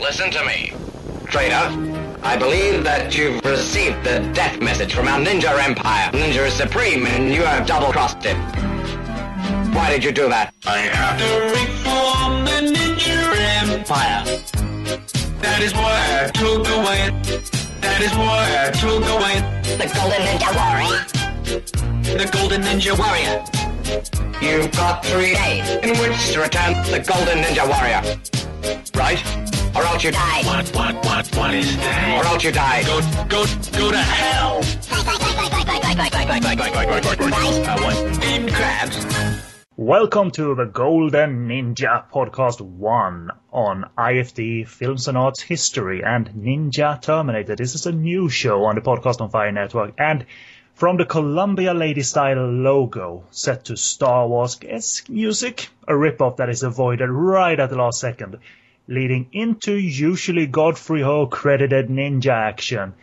Listen to me. Traitor, I believe that you've received the death message from our ninja empire. Ninja is supreme and you have double-crossed it. Why did you do that? I have to reform the ninja empire. That is why I took away. That is why I took away The Golden Ninja Warrior. the golden ninja warrior. You've got three days in which to return the golden ninja warrior. Right? Or else you die. Die. What, what, what, what is Or that? else you die. Go, go, go to hell. I want steamed crabs. Welcome to the Golden Ninja Podcast 1 on IFD Films and Arts History and Ninja Terminator. This is a new show on the Podcast on Fire Network and from the Columbia Lady Style logo set to Star Wars-esque music, a ripoff that is avoided right at the last second, leading into usually Godfrey Ho credited ninja action.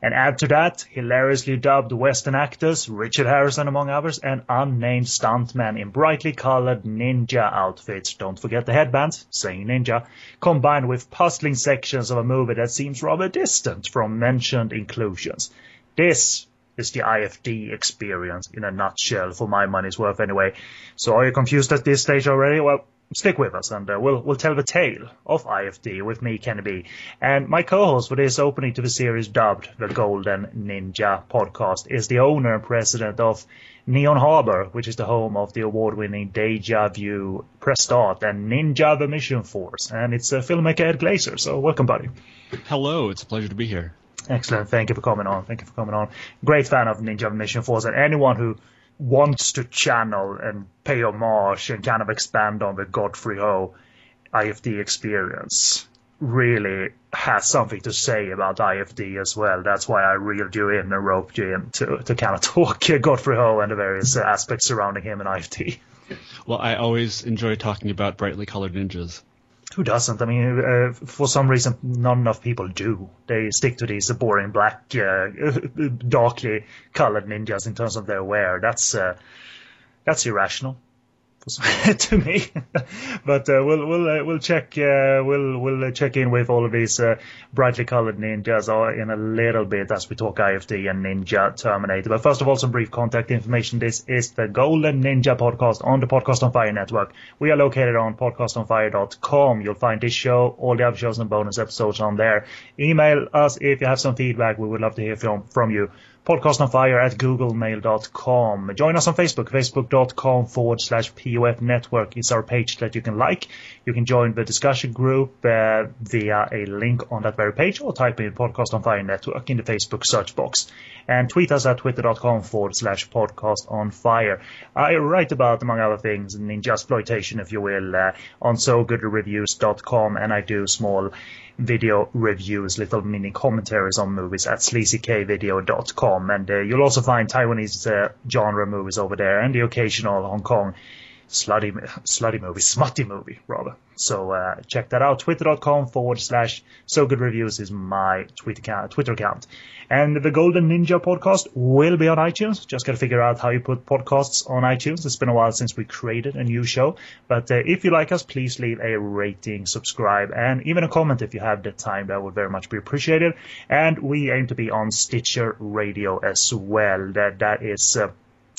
And add to that, hilariously dubbed Western actors, Richard Harrison among others, and unnamed stuntmen in brightly colored ninja outfits. Don't forget the headbands, saying ninja, combined with puzzling sections of a movie that seems rather distant from mentioned inclusions. This is the IFD experience in a nutshell, for my money's worth anyway. So are you confused at this stage already? Well, stick with us and uh, we'll we'll tell the tale of IFD with me, Kenny B. And my co-host for this opening to the series dubbed the Golden Ninja podcast is the owner and president of Neon Harbor, which is the home of the award-winning Deja Vu Press Start and Ninja the Mission Force. And it's uh, filmmaker Ed Glazer. So welcome, buddy. Hello, it's a pleasure to be here. Excellent. Thank you for coming on. Thank you for coming on. Great fan of Ninja Mission Force and anyone who wants to channel and pay homage and kind of expand on the Godfrey Ho IFD experience really has something to say about IFD as well. That's why I reeled you in and roped you in to, to kind of talk Godfrey Ho and the various aspects surrounding him and IFD. Well, I always enjoy talking about brightly colored ninjas. Who doesn't? I mean, uh, for some reason, not enough people do. They stick to these boring black, uh, darkly colored ninjas in terms of their wear. That's uh, that's irrational to me. but uh, we'll we'll uh, we'll check uh, we'll we'll uh, check in with all of these uh, brightly colored ninjas uh, in a little bit as we talk IFD and Ninja Terminator. But first of all, some brief contact information. This is the Golden Ninja podcast on the Podcast on Fire network. We are located on podcastonfire.com. You'll find this show, all the other shows, and bonus episodes on there. Email us if you have some feedback. We would love to hear from from you podcastonfire at googlemail.com. Join us on Facebook, facebook.com forward slash POF network is our page that you can like. You can join the discussion group uh, via a link on that very page or type in podcast on fire network in the Facebook search box and tweet us at twitter.com forward slash podcast on fire. I write about, among other things, ninja exploitation, if you will, uh, on sogoodreviews.com and I do small video reviews, little mini commentaries on movies at sleazykvideo.com. And uh, you'll also find Taiwanese uh, genre movies over there and the occasional Hong Kong slutty, slutty movie, smutty movie, rather. So uh, check that out. Twitter.com forward slash so good reviews is my tweet account, Twitter account. And the Golden Ninja podcast will be on iTunes. Just got to figure out how you put podcasts on iTunes. It's been a while since we created a new show. But uh, if you like us, please leave a rating, subscribe, and even a comment if you have the time. That would very much be appreciated. And we aim to be on Stitcher Radio as well. That That is. Uh,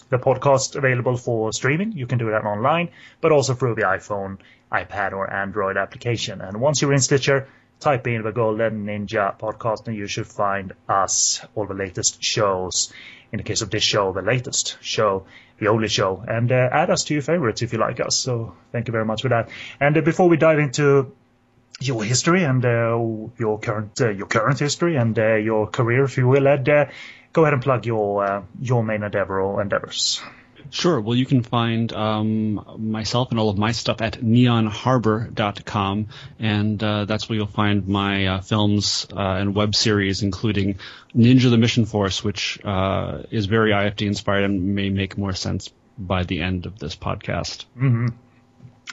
the podcast available for streaming. You can do that online, but also through the iPhone, iPad, or Android application. And once you're in Stitcher, type in the Golden Ninja podcast and you should find us, all the latest shows. In the case of this show, the latest show, the only show, and uh, add us to your favorites if you like us. So thank you very much for that. And uh, before we dive into your history and uh, your current uh, your current history and uh, your career, if you will, Ed, uh, go ahead and plug your uh, your main endeavor or endeavors. Sure. Well, you can find um, myself and all of my stuff at neonharbor.com, and uh, that's where you'll find my uh, films uh, and web series, including Ninja the Mission Force, which uh, is very IFD inspired and may make more sense by the end of this podcast. Mm-hmm.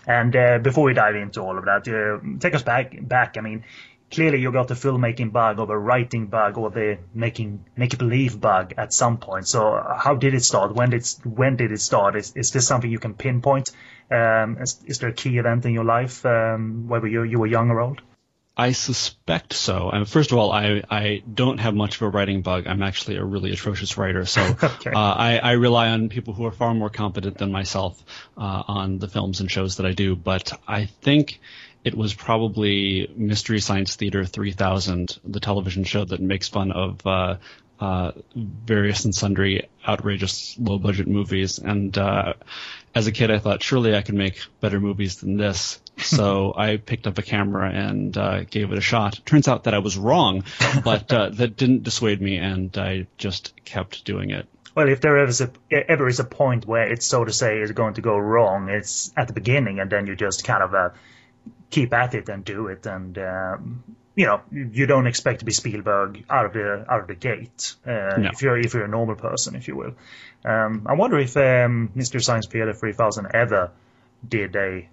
And uh, before we dive into all of that, uh, take us back. Back. I mean, clearly you got the filmmaking bug or the writing bug or the making make believe bug at some point. So how did it start? When did when did it start? Is is this something you can pinpoint? Um, is, is there a key event in your life, um, whether you you were young or old? I suspect so. And first of all, I, I don't have much of a writing bug. I'm actually a really atrocious writer, so Okay. uh, I, I rely on people who are far more competent than myself uh, on the films and shows that I do. But I think it was probably Mystery Science Theater 3000, the television show that makes fun of uh, uh, various and sundry outrageous low budget movies. And uh, as a kid, I thought surely I could make better movies than this. So I picked up a camera and uh, gave it a shot. Turns out that I was wrong, but uh, that didn't dissuade me, and I just kept doing it. Well, if there is a, ever is a point where it's so to say is going to go wrong, it's at the beginning, and then you just kind of uh, keep at it and do it, and um, you know you you don't expect to be Spielberg out of the out of the gate uh, No. if you're if you're a normal person, if you will. Um, I wonder if um, Mystery Science Theater 3000 ever did a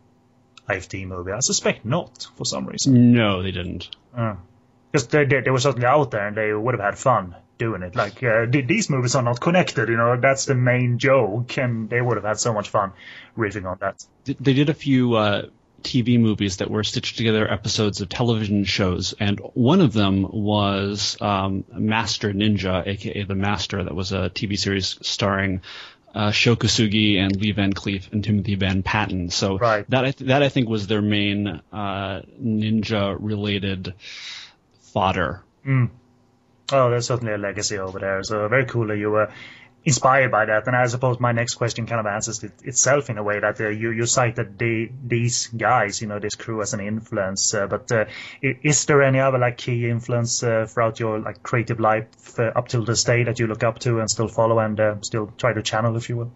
IFD movie. I suspect not for some reason. No, they didn't. Because they, they, they were certainly out there and they would have had fun doing it. Like, uh, th- these movies are not connected, you know, that's the main joke, and they would have had so much fun riffing on that. They did a few uh, TV movies that were stitched together episodes of television shows, and one of them was um, Master Ninja, aka The Master. That was a TV series starring uh, Sho Kosugi and Lee Van Cleef and Timothy Van Patten. So Right. that I th- that I think was their main uh, ninja-related fodder. Oh, there's certainly a legacy over there. So very cool that you were inspired by that. And I suppose my next question kind of answers it itself in a way that uh, you you cited the, these guys, you know, this crew as an influence. Uh, but uh, is there any other like key influence uh, throughout your like creative life uh, up till this day that you look up to and still follow and uh, still try to channel, if you will?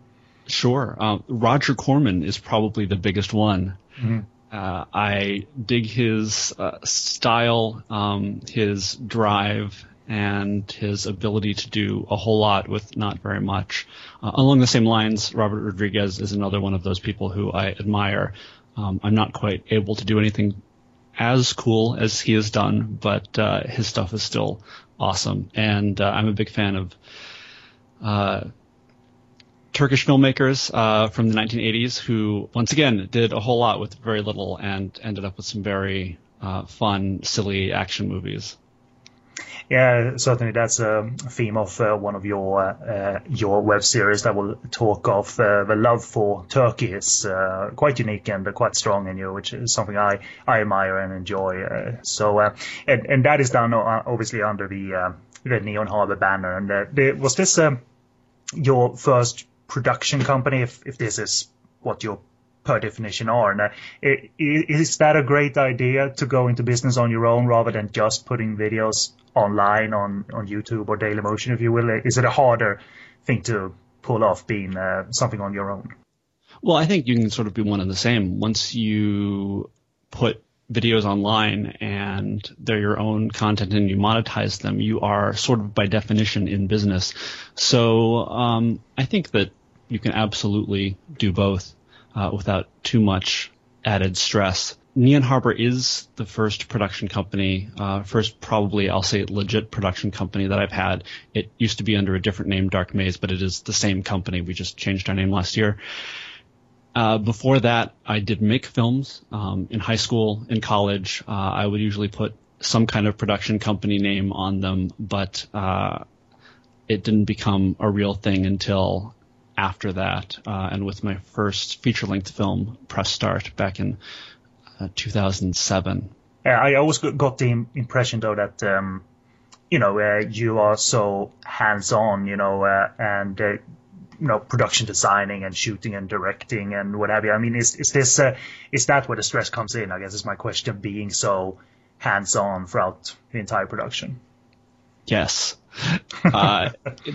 Sure. Um, Roger Corman is probably the biggest one. Uh, I dig his uh, style, um, his drive, and his ability to do a whole lot with not very much. Uh, along the same lines, Robert Rodriguez is another one of those people who I admire. Um, I'm not quite able to do anything as cool as he has done, but uh, his stuff is still awesome. And uh, I'm a big fan of uh, Turkish filmmakers uh, from the 1980s who, once again, did a whole lot with very little and ended up with some very uh, fun, silly action movies. Yeah, certainly that's a theme of uh, one of your uh, your web series that will talk of uh, the love for Turkey is uh, quite unique and quite strong in you, which is something I, I admire and enjoy. Uh, so, uh, and and that is done obviously under the the Neon Harbor banner. And the, was this um, your first production company? If if this is what your per definition are. And uh, is that a great idea to go into business on your own rather than just putting videos online on, on YouTube or Dailymotion, if you will? Is it a harder thing to pull off being uh, something on your own? Well, I think you can sort of be one and the same. Once you put videos online and they're your own content and you monetize them, you are sort of by definition in business. So um, I think that you can absolutely do both uh, without too much added stress. Neon Harbor is the first production company, uh, first probably I'll say legit production company that I've had. It used to be under a different name, Dark Maze, but it is the same company. We just changed our name last year. Uh, before that, I did make films um, in high school, in college. Uh, I would usually put some kind of production company name on them, but uh, it didn't become a real thing until after that. Uh, and with my first feature-length film, Press Start, back in 2007. Yeah, I always got- got the impression though that um, you know uh, you are so hands-on, you know, uh, and uh, you know production designing and shooting and directing and what have you. I mean, is is this uh, is that where the stress comes in? I guess is my question. Being so hands-on throughout the entire production. Yes. Uh,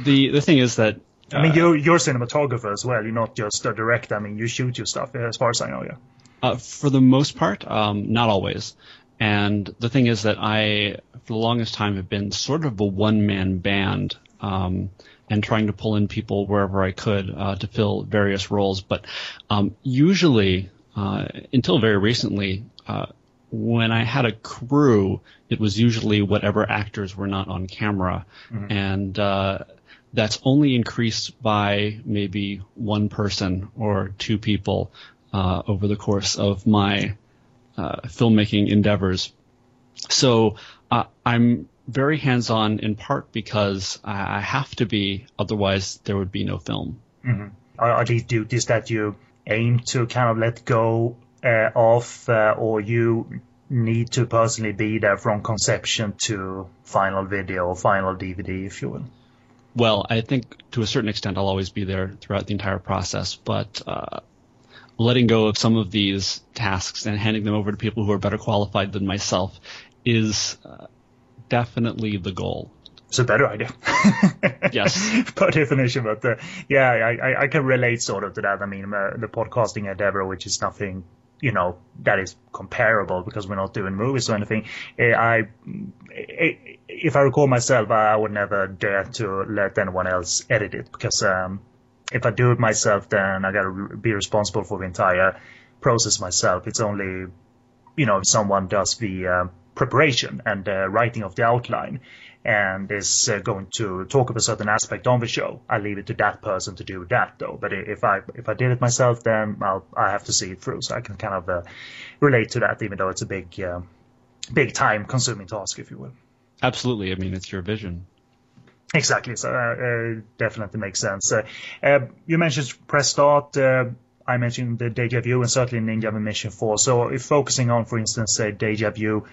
the the thing is that I mean, you're you're a cinematographer as well. You're not just a director. I mean, you shoot your stuff, uh, as far as I know. Yeah. Uh, for the most part, um, not always. And the thing is that I, for the longest time, have been sort of a one-man band, um, and trying to pull in people wherever I could uh, to fill various roles. But um, usually, uh, until very recently, uh, when I had a crew, it was usually whatever actors were not on camera, and uh, that's only increased by maybe one person or two people uh, over the course of my uh, filmmaking endeavors. So uh, I'm very hands on in part because I have to be, otherwise there would be no film. Mm-hmm. Are, are these duties that you aim to kind of let go uh, of, uh, or you need to personally be there from conception to final video or final DVD, if you will? Well, I think to a certain extent I'll always be there throughout the entire process, but uh, letting go of some of these tasks and handing them over to people who are better qualified than myself is uh, definitely the goal. It's a better idea. yes. Per definition, but uh, yeah, I, I, can relate sort of to that. I mean, uh, the podcasting endeavor, which is nothing, you know, that is comparable because we're not doing movies or anything. Eh, I, eh, if I recall myself, I would never dare to let anyone else edit it because um, if I do it myself, then I got to be responsible for the entire process myself. It's only, you know, if someone does the uh, preparation and uh, writing of the outline and is uh, going to talk of a certain aspect on the show. I leave it to that person to do that though. But if I if I did it myself, then I'll I have to see it through, so I can kind of uh, relate to that, even though it's a big uh, big time consuming task, if you will. Absolutely. I mean, it's your vision. Exactly. So uh, uh, definitely makes sense. you mentioned press start. I mentioned the Deja Vu and certainly Ninja Mission Force. So if focusing on, for instance, say Deja Vu,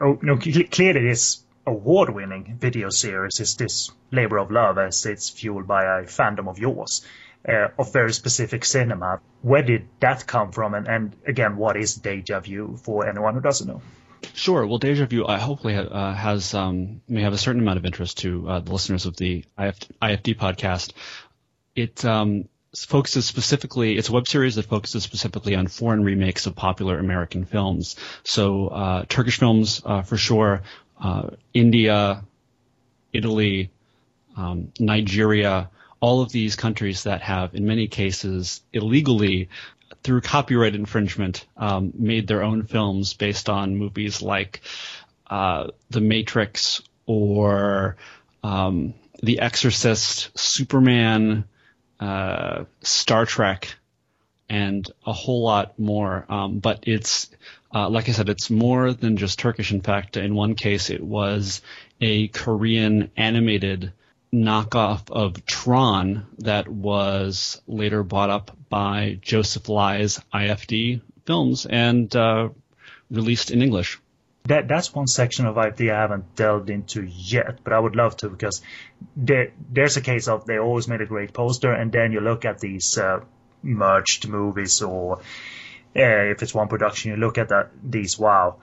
oh, no, clearly this award-winning video series is this labor of love as it's fueled by a fandom of yours uh, of very specific cinema. Where did that come from? And, and again, what is Deja Vu for anyone who doesn't know? Sure. Well, Deja Vu uh, hopefully uh, has um, may have a certain amount of interest to uh, the listeners of the IF, IFD podcast. It um, focuses specifically, it's a web series that focuses specifically on foreign remakes of popular American films. So, uh, Turkish films, uh, for sure, uh, India, Italy, um, Nigeria, all of these countries that have, in many cases, illegally, through copyright infringement, um, made their own films based on movies like uh, The Matrix or um, The Exorcist, Superman, uh, Star Trek, and a whole lot more. Um, but it's, uh, like I said, it's more than just Turkish. In fact, in one case, it was a Korean animated knockoff of Tron that was later bought up by Joseph Lai's IFD Films and uh, released in English that that's one section of IFD I haven't delved into yet, but I would love to because there, there's a case of they always made a great poster, and then you look at these uh, merged movies, or uh, if it's one production, you look at that these. Wow,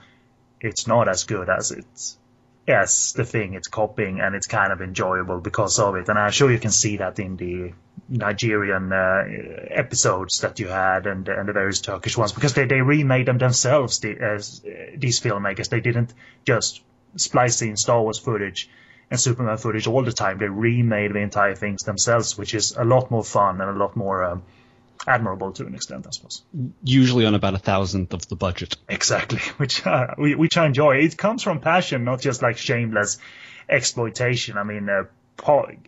it's not as good as it's as the thing it's copying, and it's kind of enjoyable because of it. And I'm sure you can see that in the Nigerian uh, episodes that you had and, and the various Turkish ones because they, they remade them themselves, the, as, these filmmakers. They didn't just splice in Star Wars footage and Superman footage all the time. They remade the entire things themselves, which is a lot more fun and a lot more um, admirable to an extent, I suppose. Usually on about a thousandth of the budget. Exactly, which uh, we, which I enjoy. It comes from passion, not just like shameless exploitation. I mean, uh,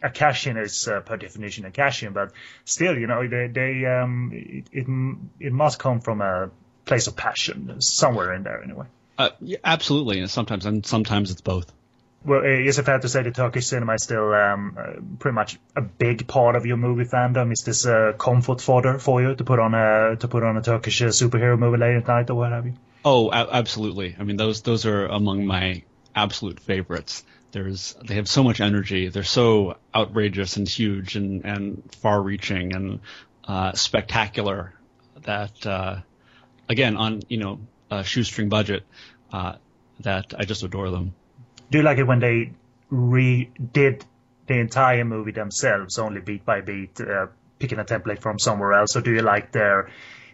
a cash-in is uh, per definition a cash-in, but still, you know, they, they um, it, it, it must come from a place of passion somewhere in there anyway. Uh, yeah, absolutely, and sometimes and sometimes it's both. Well, is it fair to say the Turkish cinema is still um, uh, pretty much a big part of your movie fandom? Is this a comfort fodder for you to put on a to put on a Turkish uh, superhero movie late at night or what have you? Oh, a- absolutely. I mean, those those are among my absolute favorites. There's they have so much energy. They're so outrageous and huge and and far-reaching and uh, spectacular that uh, again on you know a shoestring budget that I just adore them. Do you like it when they redid the entire movie themselves, only beat by beat, uh, picking a template from somewhere else, or do you like their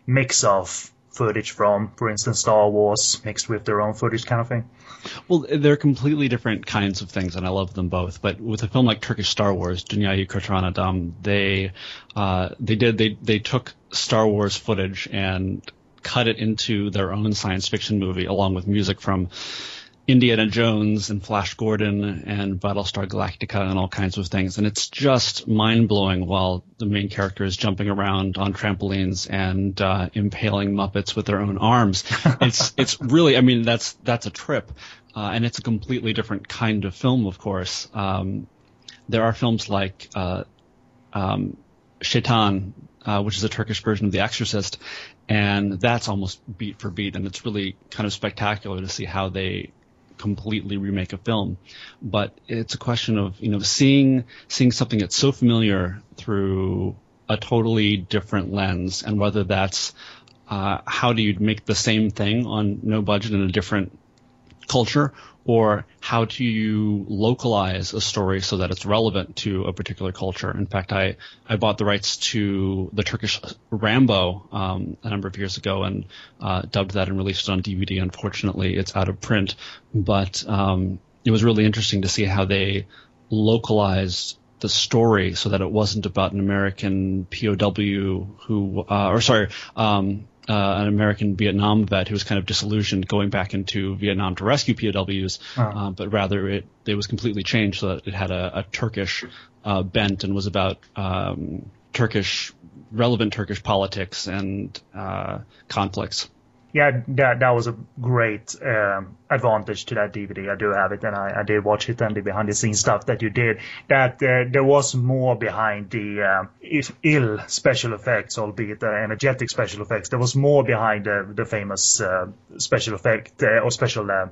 mix of footage from, for instance, Star Wars mixed with their own footage kind of thing? Well, they're completely different kinds of things, and I love them both. But with a film like Turkish Star Wars, Dünyayı Kurtaran Adam, they uh, they did they they took Star Wars footage and cut it into their own science fiction movie, along with music from Indiana Jones and Flash Gordon and Battlestar Galactica and all kinds of things. And it's just mind blowing while the main character is jumping around on trampolines and uh, impaling Muppets with their own arms. it's it's really I mean that's that's a trip. uh, and it's a completely different kind of film, of course. Um, there are films like uh, um, Şeytan, uh, which is a Turkish version of The Exorcist, and that's almost beat for beat, and it's really kind of spectacular to see how they completely remake a film. But it's a question of you know seeing seeing something that's so familiar through a totally different lens, and whether that's uh, how do you make the same thing on no budget in a different culture, or how do you localize a story so that it's relevant to a particular culture? In fact, I, I bought the rights to the Turkish Rambo um, a number of years ago and uh, dubbed that and released it on DVD. Unfortunately, it's out of print, but um, it was really interesting to see how they localized the story so that it wasn't about an American POW who, uh, or sorry, um, uh, an American Vietnam vet who was kind of disillusioned going back into Vietnam to rescue POWs, uh-huh. uh, but rather it, it was completely changed so that it had a, a Turkish uh, bent and was about um, Turkish relevant Turkish politics and uh, conflicts yeah, that that was a great um, advantage to that DVD. I do have it, and I, I did watch it and the behind the scenes stuff that you did. That uh, there was more behind the uh, if ill special effects, albeit uh, energetic special effects. There was more behind the the famous uh, special effect uh, or special uh,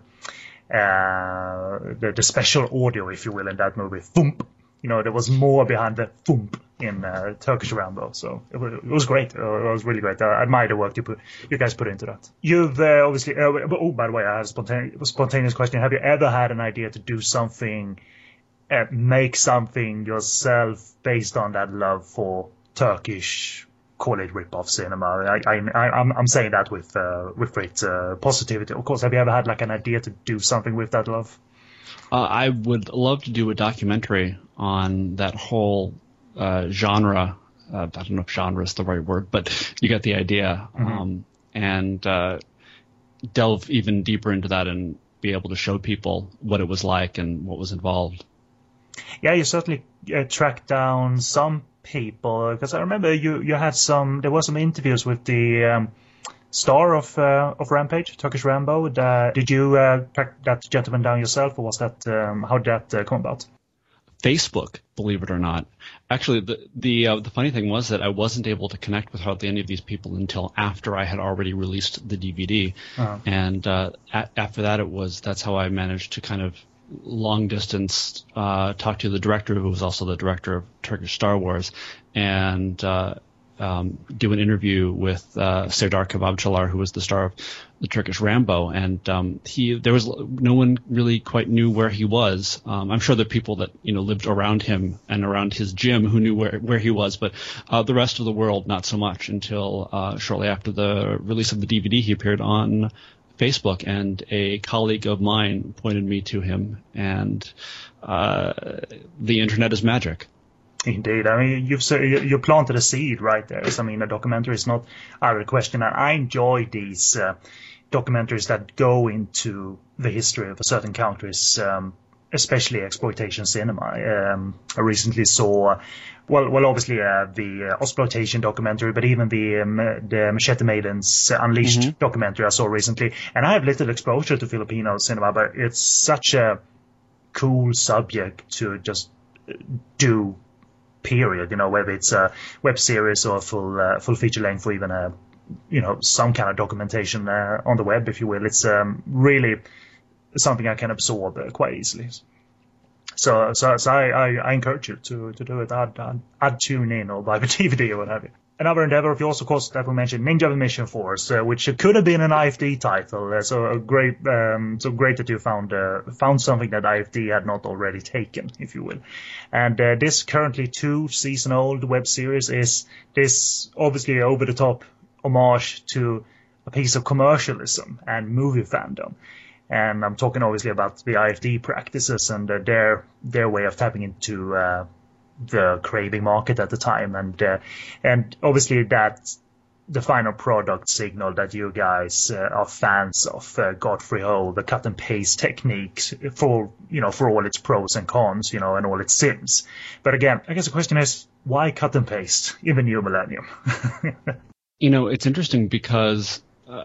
the, the special audio, if you will, in that movie. Thump you know, there was more behind the thump in uh, Turkish Rambo. So it was, it was great. Uh, it was really great. I admire the work you put, you guys put into that. You've uh, obviously, uh, oh, by the way, I have a spontaneous, spontaneous question. Have you ever had an idea to do something, uh, make something yourself based on that love for Turkish call it rip-off cinema. I, I, I'm, I'm saying that with uh, with great positivity. Of course, have you ever had like an idea to do something with that love? I would love to do a documentary on that whole uh, genre. Uh, I don't know if genre is the right word, but you get the idea. Mm-hmm. Um, and uh, delve even deeper into that and be able to show people what it was like and what was involved. Yeah, you certainly uh, tracked down some people because I remember you you had some. There were some interviews with the. Um, star of uh, of Rampage, Turkish Rambo. Uh, did you uh, track that gentleman down yourself, or was that um, how did that uh, come about? Facebook, believe it or not. Actually, the the uh, the funny thing was that I wasn't able to connect with hardly any of these people until after I had already released the DVD, uh-huh. and uh, a- after that, it was that's how I managed to kind of long distance uh, talk to the director, who was also the director of Turkish Star Wars, and uh, um, do an interview with uh, Serdar Kebabçılar, who was the star of the Turkish Rambo, and um, he there was no one really quite knew where he was. Um, I'm sure the people that you know lived around him and around his gym who knew where where he was, but uh, the rest of the world not so much until uh, shortly after the release of the DVD, he appeared on Facebook, and a colleague of mine pointed me to him, and uh, the internet is magic. Indeed, I mean you've you planted a seed right there. So, I mean, a documentary is not out of the question, and I enjoy these uh, documentaries that go into the history of a certain country's, um, especially exploitation cinema. Um, I recently saw, well, well, obviously uh, the uh, exploitation documentary, but even the um, the Machete Maidens Unleashed mm-hmm. documentary I saw recently, and I have little exposure to Filipino cinema, but it's such a cool subject to just do period. You know, whether it's a web series or full uh, full feature length or even a you know some kind of documentation uh, on the web, if you will. It's um, really something I can absorb uh, quite easily. So, so, so I, I, I, encourage you to, to do it. I'd, I'd tune in or buy the DVD or what have you another endeavor of yours, of course, that we mentioned, Ninja Mission Force, uh, which could have been an IFD title. Uh, so great, um, so great that you found uh, found something that IFD had not already taken, if you will. And uh, this currently two season old web series is this obviously over the top homage to a piece of commercialism and movie fandom. And I'm talking obviously about the IFD practices and uh, their their way of tapping into uh, the craving market at the time, and uh, and obviously that the final product signal that you guys uh, are fans of uh, Godfrey Ho, the cut and paste technique for you know for all its pros and cons, you know, and all its sins. But again, I guess the question is why cut and paste in the new millennium? you know, it's interesting because uh,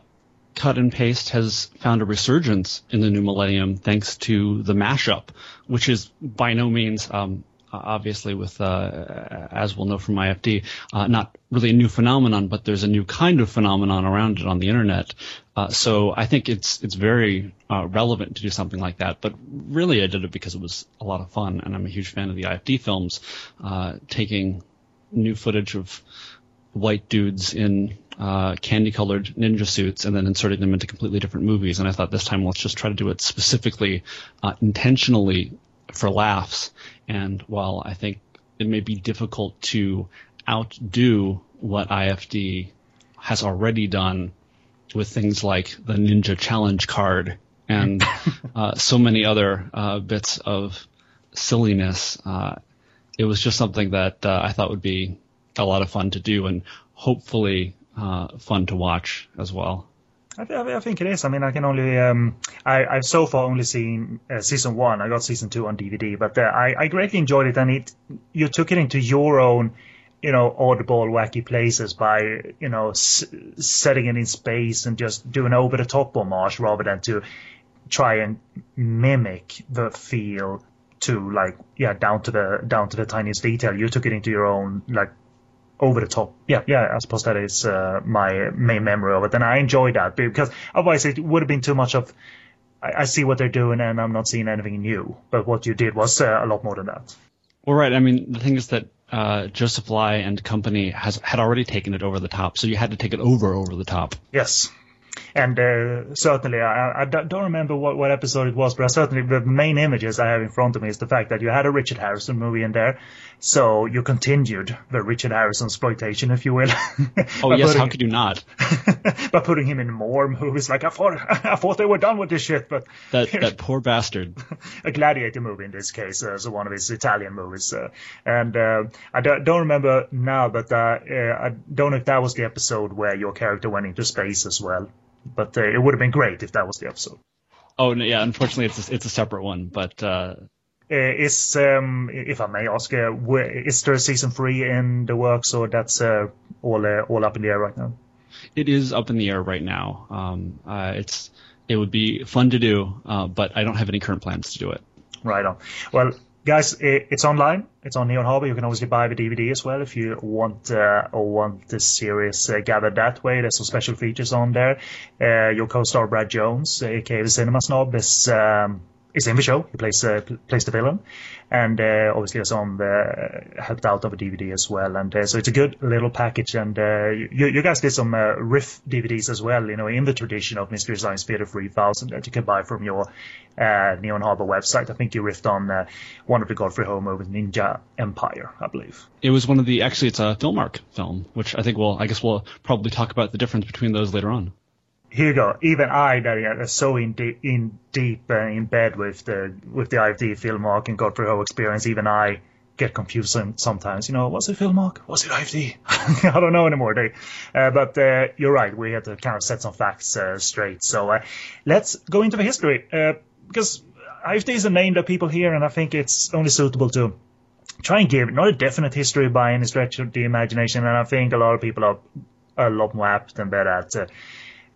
cut and paste has found a resurgence in the new millennium thanks to the mashup, which is by no means, um, obviously, with uh, as we'll know from IFD, uh, not really a new phenomenon, but there's a new kind of phenomenon around it on the internet. Uh, so I think it's it's very uh, relevant to do something like that. But really, I did it because it was a lot of fun, and I'm a huge fan of the IFD films, uh, taking new footage of white dudes in uh, candy-colored ninja suits and then inserting them into completely different movies. And I thought this time let's just try to do it specifically, uh, intentionally for laughs. And while I think it may be difficult to outdo what IFD has already done with things like the Ninja Challenge card and uh, so many other uh, bits of silliness, uh, it was just something that uh, I thought would be a lot of fun to do and hopefully uh, fun to watch as well. I, th- I, think it is. I mean, I can only um, I, I've so far only seen uh, season one. I got season two on DVD, but uh, I, I greatly enjoyed it, and it you took it into your own, you know, oddball, wacky places by you know s- setting it in space and just doing over the top homage rather than to try and mimic the feel to like yeah down to the down to the tiniest detail. You took it into your own like over the top. Yeah, yeah, I suppose that is uh, my main memory of it, and I enjoyed that because otherwise it would have been too much of. I, I see what they're doing, and I'm not seeing anything new. But what you did was uh, a lot more than that. Well, right. I mean, the thing is that uh, Joseph Lai and company has had already taken it over the top, so you had to take it over over the top. Yes, and uh, certainly, I, I, don't remember what, what episode it was, but certainly the main images I have in front of me is the fact that you had a Richard Harrison movie in there, so you continued the Richard Harrison exploitation, if you will. oh yes, putting, how could you not? by putting him in more movies, like I thought, I thought they were done with this shit, but that that poor bastard. a gladiator movie in this case, uh, so one of his Italian movies, uh, and uh, I don't, don't, remember now, but uh, uh, I don't know if that was the episode where your character went into space as well but uh, it would have been great if that was the episode. Oh yeah, unfortunately it's a, it's a separate one, but. Uh... uh is um, if I may ask, uh, is there a season three in the works, or that's uh, all uh, all up in the air right now? It is up in the air right now. Um, uh, it's it would be fun to do, uh, but I don't have any current plans to do it. Right on. Well, guys, it's online. It's on Neon Harbor. You can obviously buy the DVD as well if you want uh, or want the series uh, gathered that way. There's some special features on there. Uh, your co-star Brad Jones, aka the Cinema Snob, is um, is in the show. He plays uh, plays the villain, and uh, obviously has on the, helped out of a DVD as well. And uh, so it's a good little package. And uh, you, you guys did some uh, riff DVDs as well, you know, in the tradition of Mystery Science Theater 3000 that you can buy from your uh, Neon Harbor website. I think you riffed on one of the Godfrey Ho movies, Ninja Empire, I believe. It was one of the actually it's a Filmark film, which I think we'll I guess we'll probably talk about the difference between those later on here you go. Even I, that are so in deep, in deep uh, in bed with the with the IFD Filmark and Godfrey Ho experience, even I get confused sometimes. You know, was it Filmark? Was it IFD? I don't know anymore. They, uh, but uh, you're right. We had to kind of set some facts uh, straight. So uh, let's go into the history uh, because IFD is a name that people hear, and I think it's only suitable to try and give not a definite history by any stretch of the imagination. And I think a lot of people are a lot more apt than better at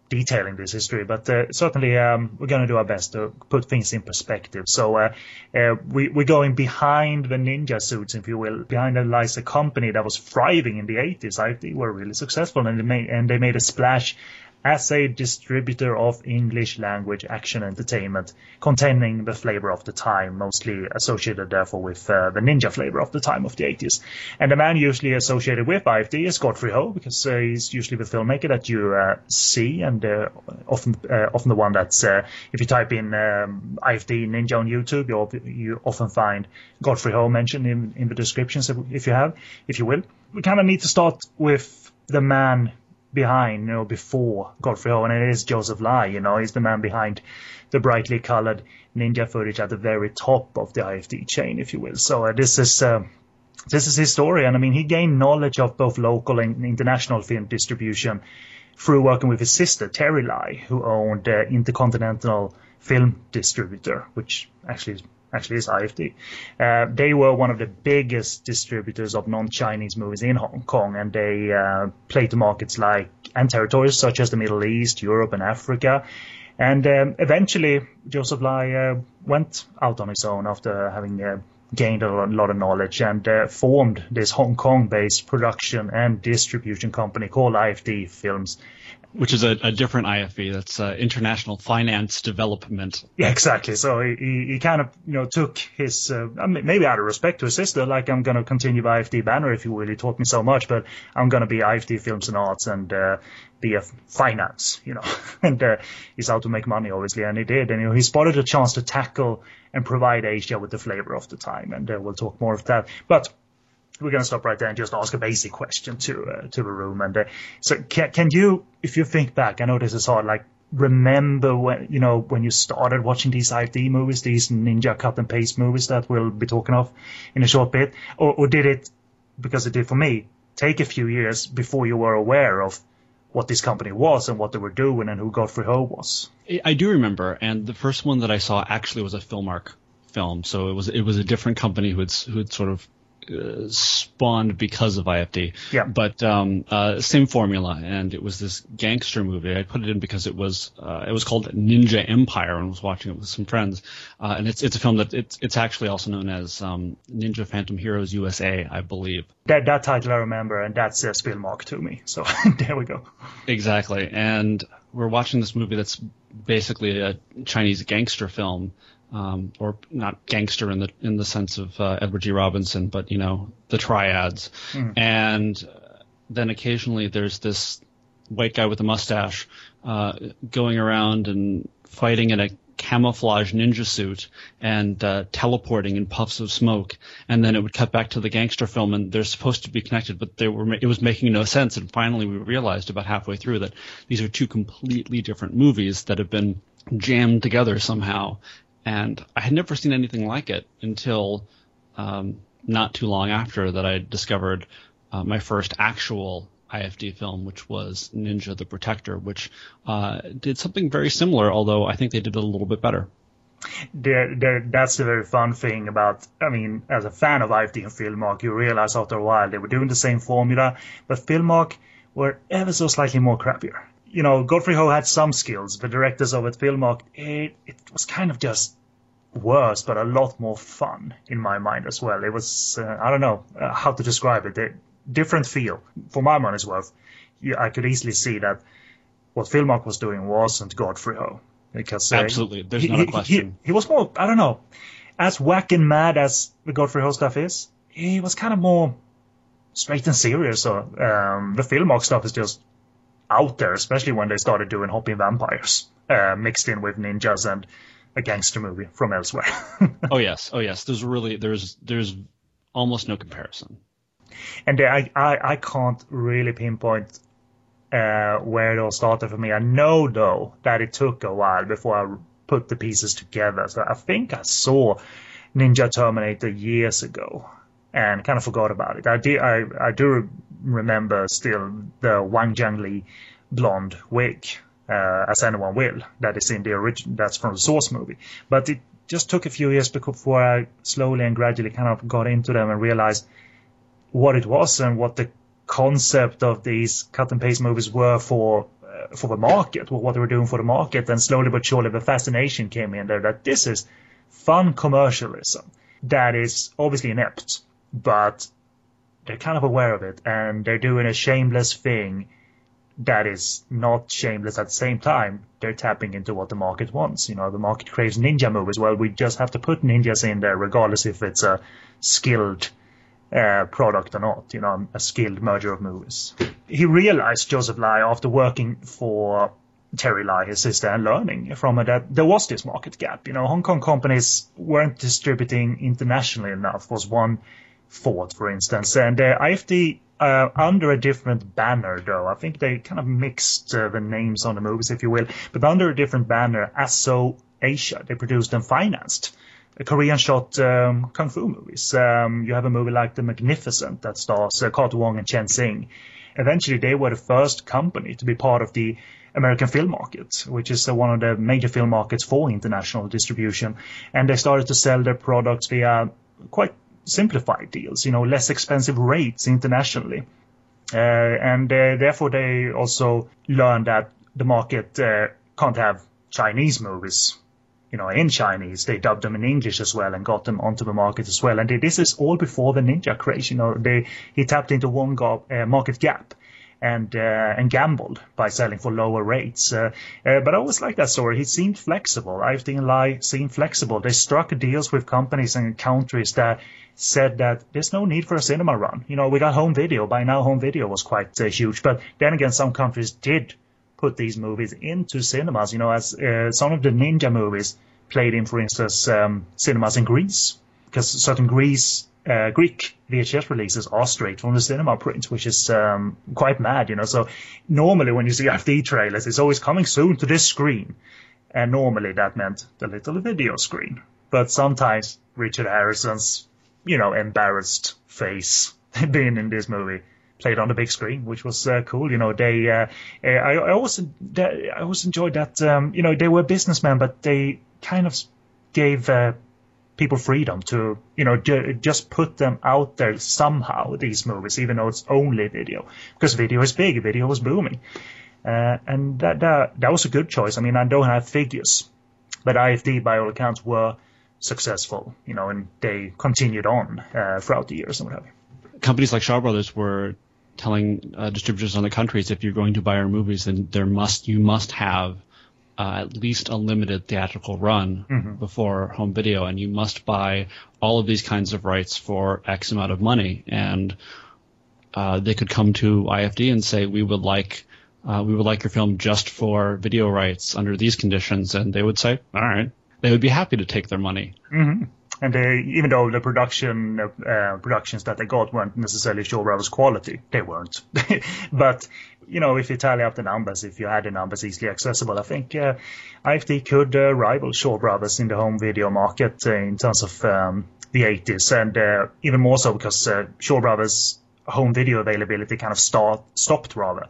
detailing this history, but uh, certainly um, we're going to do our best to put things in perspective. So uh, uh, we, we're going behind the ninja suits, if you will. Behind it lies a company that was thriving in the 80s. I, they were really successful, and they made, and they made a splash as a distributor of English language action entertainment containing the flavor of the time, mostly associated therefore with uh, the ninja flavor of the time of the 80s. And the man usually associated with IFD is Godfrey Ho, because uh, he's usually the filmmaker that you uh, see, and uh, often uh, often the one that's, uh, if you type in um, IFD Ninja on YouTube, you you often find Godfrey Ho mentioned in, in the descriptions if you have, if you will. We kind of need to start with the man behind, you know, before Godfrey Ho, and it is Joseph Lai, you know, he's the man behind the brightly colored ninja footage at the very top of the IFD chain, if you will. So uh, this is uh, this is his story, and I mean, he gained knowledge of both local and international film distribution through working with his sister Terry Lai, who owned uh, Intercontinental Film Distributor, which actually is actually is IFD. Uh, they were one of the biggest distributors of non-Chinese movies in Hong Kong, and they uh, played to markets like and territories such as the Middle East, Europe, and Africa. And um, eventually, Joseph Lai uh, went out on his own after having uh, gained a lot of knowledge and uh, formed this Hong Kong-based production and distribution company called IFD Films which is a, a different IFV. That's uh, International Finance Development. Yeah, exactly. So he, he kind of you know took his uh, maybe out of respect to his sister, like I'm going to continue IFD banner if you really taught me so much, but I'm going to be IFD Films and Arts and uh, be a finance, you know, and uh, he's out to make money obviously, and he did, and you know he spotted a chance to tackle and provide Asia with the flavor of the time, and uh, we'll talk more of that, but we're going to stop right there and just ask a basic question to uh, to the room. And uh, so, can, can you, if you think back, I know this is hard, like remember when you know when you started watching these ID movies, these ninja cut and paste movies that we'll be talking of in a short bit, or, or did it, because it did for me, take a few years before you were aware of what this company was and what they were doing and who Godfrey Ho was? I do remember, and the first one that I saw actually was a Filmark film, so it was it was a different company who had who had sort of uh, spawned because of IFD. Yeah. But um, uh, same formula, and it was this gangster movie. I put it in because it was uh, it was called Ninja Empire, and I was watching it with some friends. Uh, and it's it's a film that it's it's actually also known as um, Ninja Phantom Heroes USA, I believe. That that title I remember, and that's a Filmark to me. So there we go. Exactly, and we're watching this movie that's basically a Chinese gangster film um, or not gangster in the in the sense of uh, Edward G. Robinson, but you know the triads. Mm. And then occasionally there's this white guy with a mustache uh, going around and fighting in a camouflage ninja suit and uh, teleporting in puffs of smoke, and then it would cut back to the gangster film, and they're supposed to be connected, but they were it was making no sense. And finally, we realized about halfway through that these are two completely different movies that have been jammed together somehow and I had never seen anything like it until um, not too long after that I discovered uh, my first actual IFD film, which was Ninja the Protector, which uh, did something very similar, although I think they did it a little bit better. There, there, that's the very fun thing about, I mean, as a fan of IFD and Filmark, you realize after a while they were doing the same formula, but Filmark were ever so slightly more crappier. You know, Godfrey Ho had some skills, the directors of it, Filmark, it, it was kind of just worse, but a lot more fun in my mind as well. It was, uh, I don't know uh, how to describe it. A different feel. For my money's worth, I could easily see that what Filmark was doing wasn't Godfrey Ho. Because, uh, Absolutely, there's he, not a question. He, he, was more, I don't know, as whack and mad as the Godfrey Ho stuff is, he was kind of more straight and serious. So um, the Filmark stuff is just out there, especially when they started doing hopping vampires uh, mixed in with ninjas and a gangster movie from elsewhere. oh yes, oh yes. There's really there's there's almost no comparison. And I I, I can't really pinpoint uh, where it all started for me. I know though that it took a while before I put the pieces together. So I think I saw Ninja Terminator years ago and kind of forgot about it. I do I, I do remember still the Wang Jiangli blonde wig uh, as anyone will. That is in the original. That's from the source movie. But it just took a few years before I slowly and gradually kind of got into them and realized what it was and what the concept of these cut and paste movies were for uh, for the market, what they were doing for the market. And slowly but surely, the fascination came in there that this is fun commercialism that is obviously inept, but they're kind of aware of it and they're doing a shameless thing that is not shameless at the same time. They're tapping into what the market wants. You know, the market craves ninja movies. Well, we just have to put ninjas in there, regardless if it's a skilled uh, product or not. You know, a skilled merger of movies. He realized Joseph Lai after working for Terry Lai, his sister, and learning from it that there was this market gap. You know, Hong Kong companies weren't distributing internationally enough. Was one thought, for instance, and uh, IFD uh, under a different banner, though. I think they kind of mixed uh, the names on the movies, if you will, but under a different banner, Asso Asia. They produced and financed Korean shot um, kung fu movies. Um, you have a movie like The Magnificent that stars uh, Wong and Chen Sing. Eventually, they were the first company to be part of the American film market, which is uh, one of the major film markets for international distribution. And they started to sell their products via quite simplified deals, you know, less expensive rates internationally. Uh, and uh, therefore they also learned that the market uh, can't have Chinese movies you know, in Chinese. They dubbed them in English as well and got them onto the market as well. And this is all before the Ninja craze. You know, they he tapped into one go, uh, market gap and uh, and gambled by selling for lower rates. Uh, uh, but I always like that story. He seemed flexible. IFD and Lai seemed flexible. They struck deals with companies and countries that said that there's no need for a cinema run. You know, we got home video. By now, home video was quite uh, huge. But then again, some countries did put these movies into cinemas. You know, as uh, some of the ninja movies played in, for instance, um, cinemas in Greece, because certain Greece uh, Greek VHS releases are straight from the cinema print, which is um, quite mad, you know. So normally when you see FD trailers, it's always coming soon to this screen, and normally that meant the little video screen. But sometimes Richard Harrison's, you know, embarrassed face being in this movie played on the big screen, which was uh, cool. You know, they, uh, I, I always, I always enjoyed that. Um, you know, they were businessmen, but they kind of gave uh, people freedom to, you know, ju- just put them out there somehow. These movies, even though it's only video, because video is big, video was booming, uh, and that, that that was a good choice. I mean, I don't have figures, but IFD, by all accounts, were successful, you know, and they continued on uh, throughout the years and what have you. Companies like Shaw Brothers were telling uh, distributors in the countries if you're going to buy our movies, then there must you must have uh, at least a limited theatrical run Mm-hmm. before home video, and you must buy all of these kinds of rights for X amount of money. And uh, they could come to IFD and say, "We would like." Uh, we would like your film just for video rights under these conditions, and they would say, "All right." They would be happy to take their money. And they, even though the production uh, productions that they got weren't necessarily Brothers quality, they weren't. but you know, if you tally up the numbers, if you had the numbers easily accessible, I think uh, IFD could uh, rival Shaw Brothers in the home video market uh, in terms of um, the 80s, and uh, even more so because uh, Shaw Brothers home video availability kind of start, stopped rather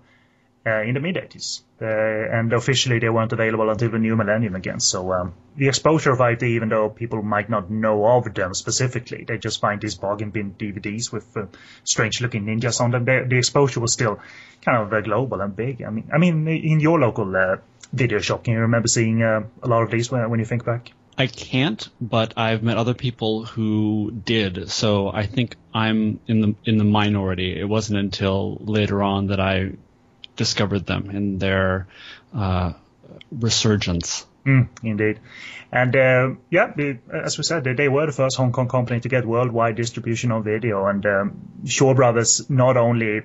uh, in the mid 80s. Uh, and officially they weren't available until the new millennium again. So um, the exposure of IFD, even though people might not know of them specifically, they just find these bargain bin DVDs with uh, strange looking ninjas on them. The, the exposure was still kind of uh, global and big. I mean, I mean, in your local uh, video shop, can you remember seeing uh, a lot of these when, when you think back? I can't, but I've met other people who did. So I think I'm in the in the minority. It wasn't until later on that I discovered them in their uh, resurgence. Mm, indeed. And uh, yeah, as we said, they, they were the first Hong Kong company to get worldwide distribution on video. And um, Shaw Brothers not only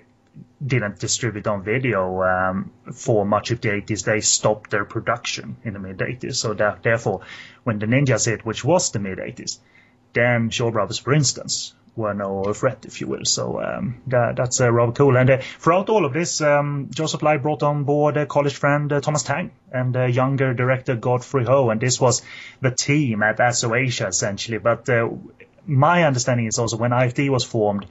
didn't distribute on video um, for much of the 80s, they stopped their production in the mid 80s. So that therefore, when the Ninjas hit, which was the mid 80s, then Shaw Brothers, for instance, were no threat, if you will. So um, that, that's uh, rather cool. And uh, throughout all of this, um, Joseph Lai brought on board a college friend, uh, Thomas Tang, and younger director Godfrey Ho. And this was the team at Asso Asia, essentially. But uh, my understanding is also when IFD was formed,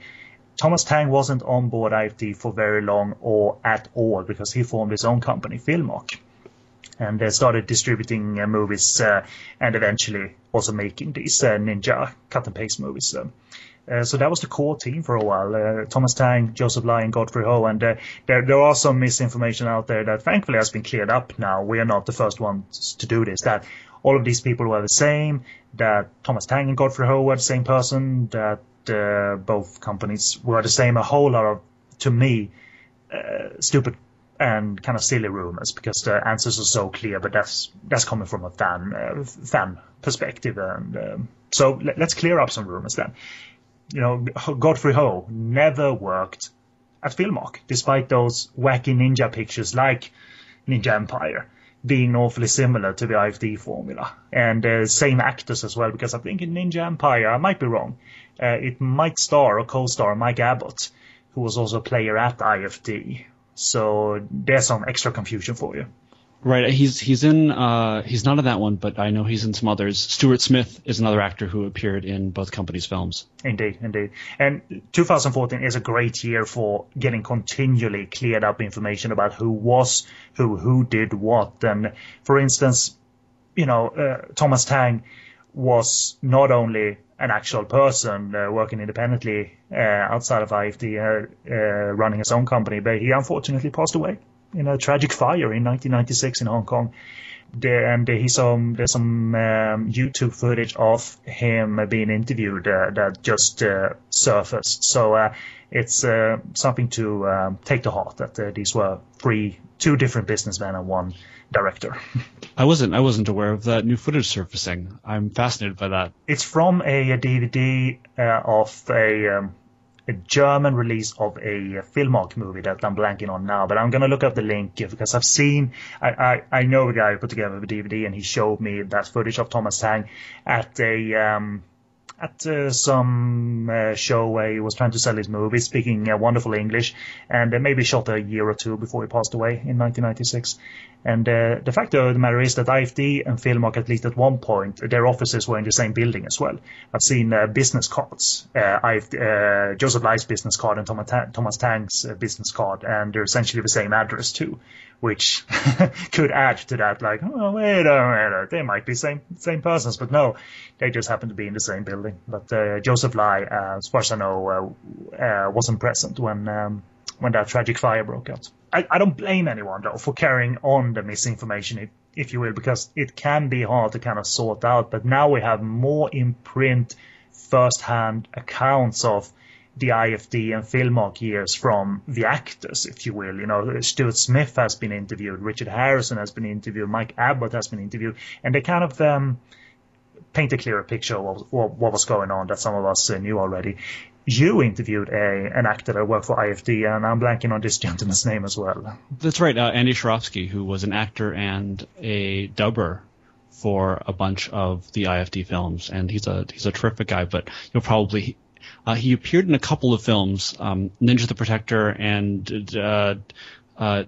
Thomas Tang wasn't on board IFD for very long or at all because he formed his own company, Filmark. And they started distributing uh, movies uh, and eventually also making these uh, ninja cut and paste movies. Uh, so that was the core team for a while. Uh, Thomas Tang, Joseph and Godfrey Ho. And uh, there, there are some misinformation out there that thankfully has been cleared up now. We are not the first ones to do this. That all of these people were the same. That Thomas Tang and Godfrey Ho were the same person. That uh, both companies were the same. A whole lot of, to me, uh, stupid and kind of silly rumors because the answers are so clear. But that's that's coming from a fan uh, fan perspective. And um, so let, let's clear up some rumors then you know, Godfrey Ho never worked at Filmark, despite those wacky ninja pictures like Ninja Empire being awfully similar to the IFD formula. And uh, same actors as well, because I think in Ninja Empire, I might be wrong, uh, it might star or co-star Mike Abbott, who was also a player at IFD. So there's some extra confusion for you. Right. He's he's in uh, he's not in that one, but I know he's in some others. Stuart Smith is another actor who appeared in both companies' films. Indeed, indeed. And 2014 is a great year for getting continually cleared up information about who was who, who did what. And for instance, you know, uh, Thomas Tang was not only an actual person uh, working independently uh, outside of IFD, uh, uh, running his own company, but he unfortunately passed away in a tragic fire in 1996 in Hong Kong. There, and he saw there's some um, YouTube footage of him being interviewed uh, that just uh, surfaced. So uh, it's uh, something to um, take to heart that uh, these were three, two different businessmen and one director. I wasn't I wasn't aware of that new footage surfacing. I'm fascinated by that. It's from a, a DVD uh, of a um, a German release of a Filmark movie that I'm blanking on now, but I'm gonna look up the link because I've seen, I, I, I know a guy who put together the DVD and he showed me that footage of Thomas Tang at a, um, at uh, some uh, show where he was trying to sell his movie, speaking uh, wonderful English, and uh, maybe shot a year or two before he passed away in 1996. And uh, the fact of the matter is that IFD and Filmark, at least at one point, their offices were in the same building as well. I've seen uh, business cards, uh, IFD, Joseph Lai's business card and Thomas, Ta- Thomas Tang's business card, and they're essentially the same address too, which could add to that. Like, oh wait a minute, they might be same same persons, but no, they just happen to be in the same building. But uh, Joseph Lai, uh, as far as I know, uh, uh, wasn't present when. Um, when that tragic fire broke out. I, I don't blame anyone though for carrying on the misinformation, if, if you will, because it can be hard to kind of sort out. But now we have more in print, first-hand accounts of the IFD and Filmark years from the actors, if you will. You know, Stuart Smith has been interviewed, Richard Harrison has been interviewed, Mike Abbott has been interviewed, and they kind of um, paint a clearer picture of what, what was going on that some of us uh, knew already you interviewed a an actor that worked for IFD, and I'm blanking on this gentleman's name as well. That's right, uh, Andy Chworowsky, who was an actor and a dubber for a bunch of the IFD films, and he's a he's a terrific guy. But you'll probably uh, he appeared in a couple of films, um, Ninja the Protector and uh, uh,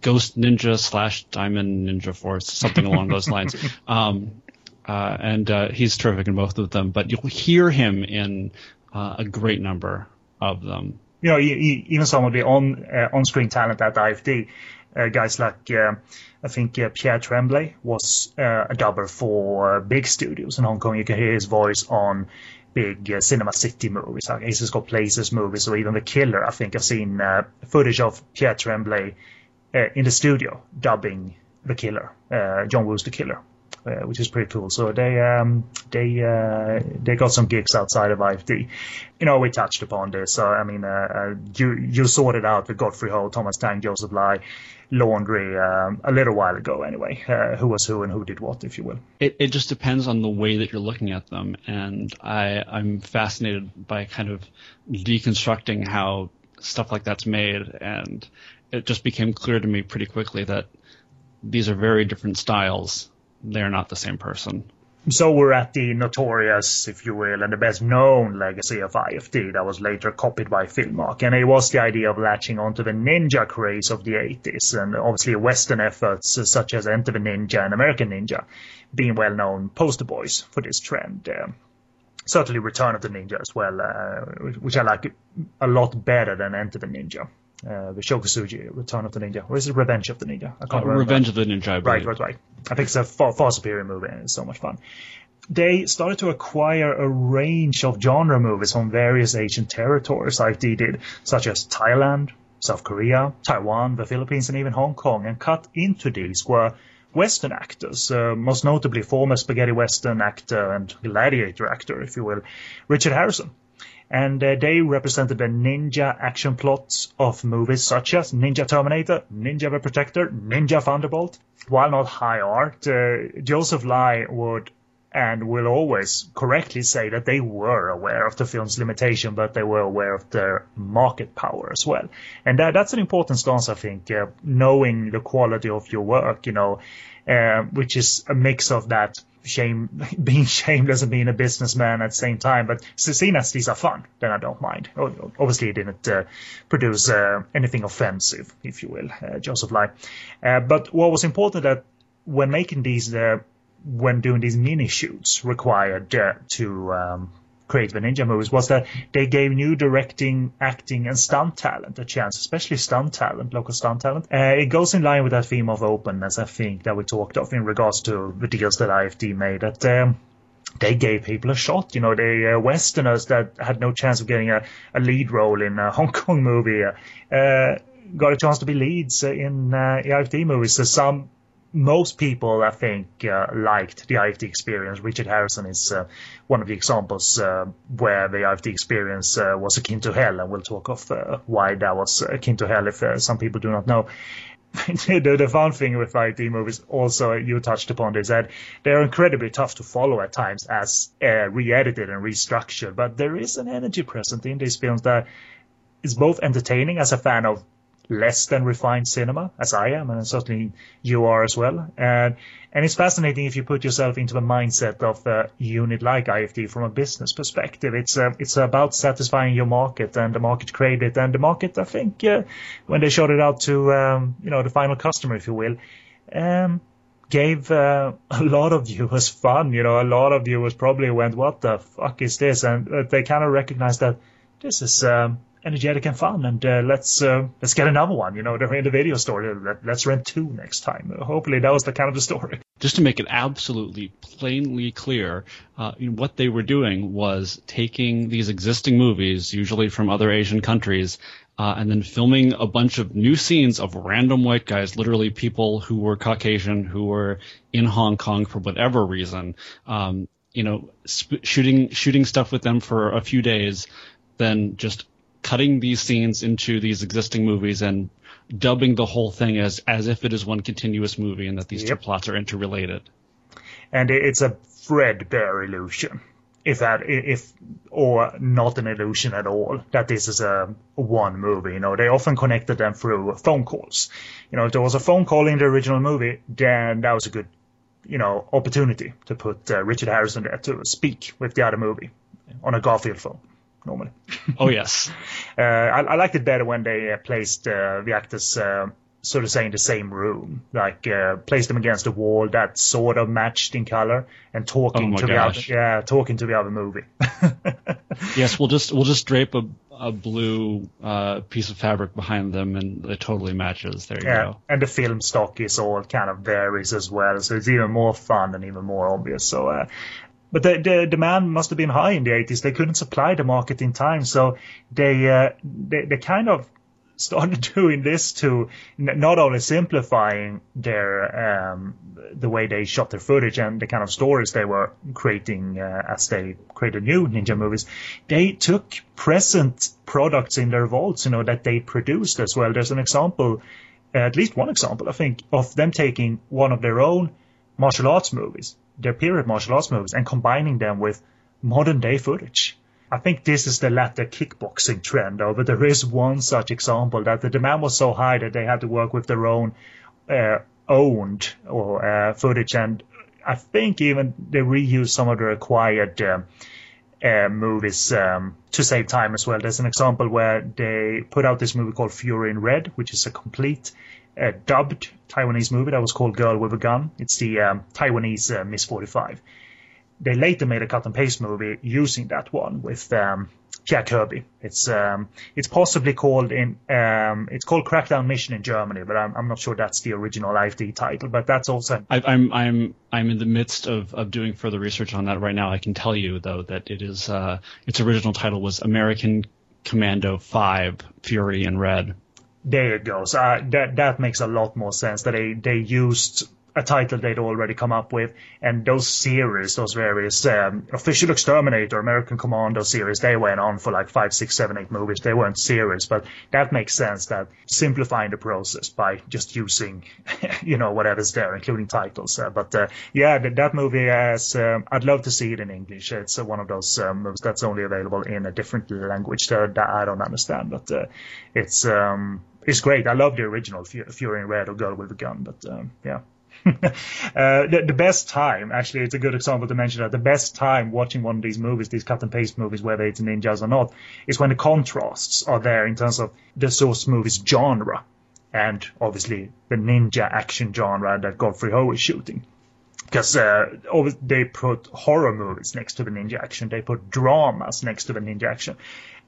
Ghost Ninja slash Diamond Ninja Force, something along those lines. Um, uh, and uh, he's terrific in both of them. But you'll hear him in uh, a great number of them. You know, even some of the on uh, on-screen talent at IFD, uh, guys like uh, I think uh, Pierre Tremblay was uh, a dubber for big studios in Hong Kong. You can hear his voice on big uh, Cinema City movies, like Aces Go Places movies, or even The Killer. I think I've seen uh, footage of Pierre Tremblay uh, in the studio dubbing The Killer, uh, John Woo's The Killer uh, which is pretty cool. So they um, they uh, they got some gigs outside of IFD. You know, we touched upon this. So I mean, uh, uh you you sorted out the Godfrey Ho, Thomas Tang, Joseph Lai, laundry um, a little while ago. Anyway, uh, who was who and who did what, if you will. It it just depends on the way that you're looking at them, and I I'm fascinated by kind of deconstructing how stuff like that's made, and it just became clear to me pretty quickly that these are very different styles they're not the same person. So we're at the notorious, if you will, and the best known legacy of IFD that was later copied by Filmark. And it was the idea of latching onto the ninja craze of the 80s, and obviously Western efforts such as Enter the Ninja and American Ninja being well known poster boys for this trend. Uh, certainly Return of the Ninja as well, uh, which I like a lot better than Enter the Ninja uh, the Sho Kosugi, Return of the Ninja, or is it Revenge of the Ninja? I can't uh, remember. Revenge of the Ninja, I Right, right, right. I think it's a far, far superior movie and it's so much fun. They started to acquire a range of genre movies from various Asian territories, like they did, such as Thailand, South Korea, Taiwan, the Philippines, and even Hong Kong, and cut into these were Western actors, uh, most notably former spaghetti Western actor and gladiator actor, if you will, Richard Harrison and uh, they represented the ninja action plots of movies such as Ninja Terminator, Ninja the Protector, Ninja Thunderbolt. While not high art, uh, Joseph Lai would and will always correctly say that they were aware of the film's limitation, but they were aware of their market power as well. And that, that's an important stance, I think, uh, knowing the quality of your work, you know, uh, which is a mix of that shame being shameless and being a businessman at the same time. But seeing as these are fun, then I don't mind. Obviously, it didn't uh, produce uh, anything offensive, if you will, uh, Joseph Lai. Uh, but what was important that when making these, uh, when doing these mini shoots required uh, to um, create the Ninja movies was that they gave new directing, acting, and stunt talent a chance, especially stunt talent, local stunt talent. Uh, it goes in line with that theme of openness, I think, that we talked of in regards to the deals that IFD made. That um, they gave people a shot. You know, the uh, Westerners that had no chance of getting a, a lead role in a Hong Kong movie uh, got a chance to be leads in uh, IFD movies. So some most people, I think, uh, liked the IFD experience. Richard Harrison is uh, one of the examples uh, where the IFD experience uh, was akin to hell, and we'll talk of uh, why that was akin to hell if uh, some people do not know. the, the, fun thing with IFD movies, also you touched upon this, that they're incredibly tough to follow at times as re-edited and restructured. But there is an energy present in these films that is both entertaining as a fan of less than refined cinema, as I am, and certainly you are as well. And and it's fascinating if you put yourself into the mindset of a unit like IFD from a business perspective. It's uh, it's about satisfying your market, and the market craved it, and the market, I think, uh, when they showed it out to um, you know the final customer, if you will. Um, gave uh, a lot of viewers fun. You know, a lot of viewers probably went, "What the fuck is this?" And uh, they kind of recognized that this is um, energetic and fun, and uh, let's uh, let's get another one. You know, in the video store, let, us rent two next time. Hopefully, that was the kind of the story. Just to make it absolutely plainly clear, uh, what they were doing was taking these existing movies, usually from other Asian countries, uh, and then filming a bunch of new scenes of random white guys, literally people who were Caucasian, who were in Hong Kong for whatever reason. Um, you know, sp- shooting shooting stuff with them for a few days, then just cutting these scenes into these existing movies and dubbing the whole thing as as if it is one continuous movie and that these yep. two plots are interrelated. And it's a threadbare illusion, if that if or not an illusion at all that this is a one movie. You know, they often connected them through phone calls. You know, if there was a phone call in the original movie, then that was a good you know opportunity to put uh, Richard Harrison there to speak with the other movie on a Garfield phone normally. Oh yes. uh, I, I, liked it better when they uh, placed uh, the actors, uh, so to say, in the same room, like uh, placed them against a wall that sort of matched in color, and talking oh to gosh. the other, yeah, talking to the other movie. yes, we'll just we'll just drape a a blue uh, piece of fabric behind them, and it totally matches. There you yeah, go. And the film stock is all kind of varies as well, so it's even more fun and even more obvious. So uh, but the, the demand must have been high in the 80s. They couldn't supply the market in time, so they uh, they, they kind of started doing this to not only simplifying their um, the way they shot their footage and the kind of stories they were creating uh, as they created new ninja movies. They took present products in their vaults, you know, that they produced as well. There's an example, at least one example, I think, of them taking one of their own martial arts movies their period martial arts movies and combining them with modern day footage. I think this is the latter kickboxing trend, though, but there is one such example that the demand was so high that they had to work with their own uh, owned or uh, footage, and I think even they reused some of the acquired uh, uh, movies um, to save time as well. There's an example where they put out this movie called Fury in Red, which is a complete uh, dubbed Taiwanese movie that was called Girl with a Gun. It's the um, Taiwanese uh, Miss 45. They later made a cut and paste movie using that one with um, Jack Kirby. It's um, it's possibly called in um, it's called Crackdown Mission in Germany, but I'm, I'm not sure that's the original IFD title. But that's also I, I'm I'm I'm in the midst of, of doing further research on that right now. I can tell you though that it is uh, its original title was American Commando Five Fury in Red there it goes. Uh, that that makes a lot more sense. That they they used a title they'd already come up with, and those series, those various um, official exterminator, American Commando series, they went on for like five, six, seven, eight movies. They weren't series, but that makes sense. That simplifying the process by just using, you know, whatever's there, including titles. Uh, but uh, yeah, that, that movie has. Um, I'd love to see it in English. It's uh, one of those um, movies that's only available in a different language that, I don't understand, but uh, it's. Um, it's great. I love the original Fury in Red or Girl with a Gun, but um, yeah. uh, the, the best time, actually, it's a good example to mention that the best time watching one of these movies, these cut and paste movies, whether it's ninjas or not, is when the contrasts are there in terms of the source movie's genre and obviously the ninja action genre that Godfrey Ho is shooting. Because uh, they put horror movies next to the ninja action, they put dramas next to the ninja action,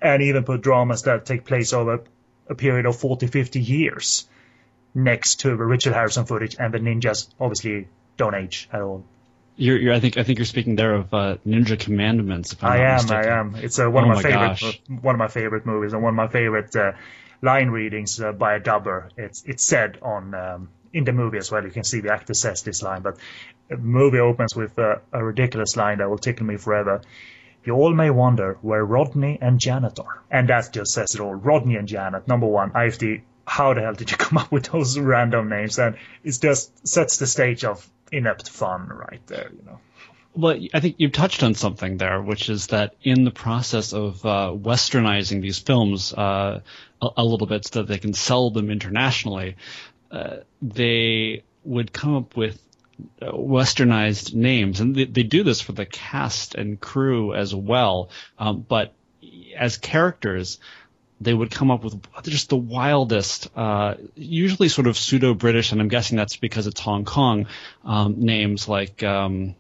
and even put dramas that take place over a period of 40, 50 years next to the Richard Harrison footage, and the ninjas obviously don't age at all. You're, you're, I think I think you're speaking there of uh, Ninja Commandments. I am, mistaken. I am. It's uh, one Oh of my, my favorite, gosh. one of my favorite movies, and one of my favorite uh, line readings uh, by a dubber. It's it's said on um, in the movie as well. You can see the actor says this line, but the movie opens with uh, a ridiculous line that will tickle me forever. You all may wonder where Rodney and Janet are, and that just says it all. Rodney and Janet, number one. IFD. How the hell did you come up with those random names? And it just sets the stage of inept fun right there. You know. Well, I think you've touched on something there, which is that in the process of uh, westernizing these films uh, a, a little bit so that they can sell them internationally, uh, they would come up with westernized names, and they, they do this for the cast and crew as well. Um, but as characters, they would come up with just the wildest, uh, usually sort of pseudo British, and I'm guessing that's because it's Hong Kong um, names like. Um,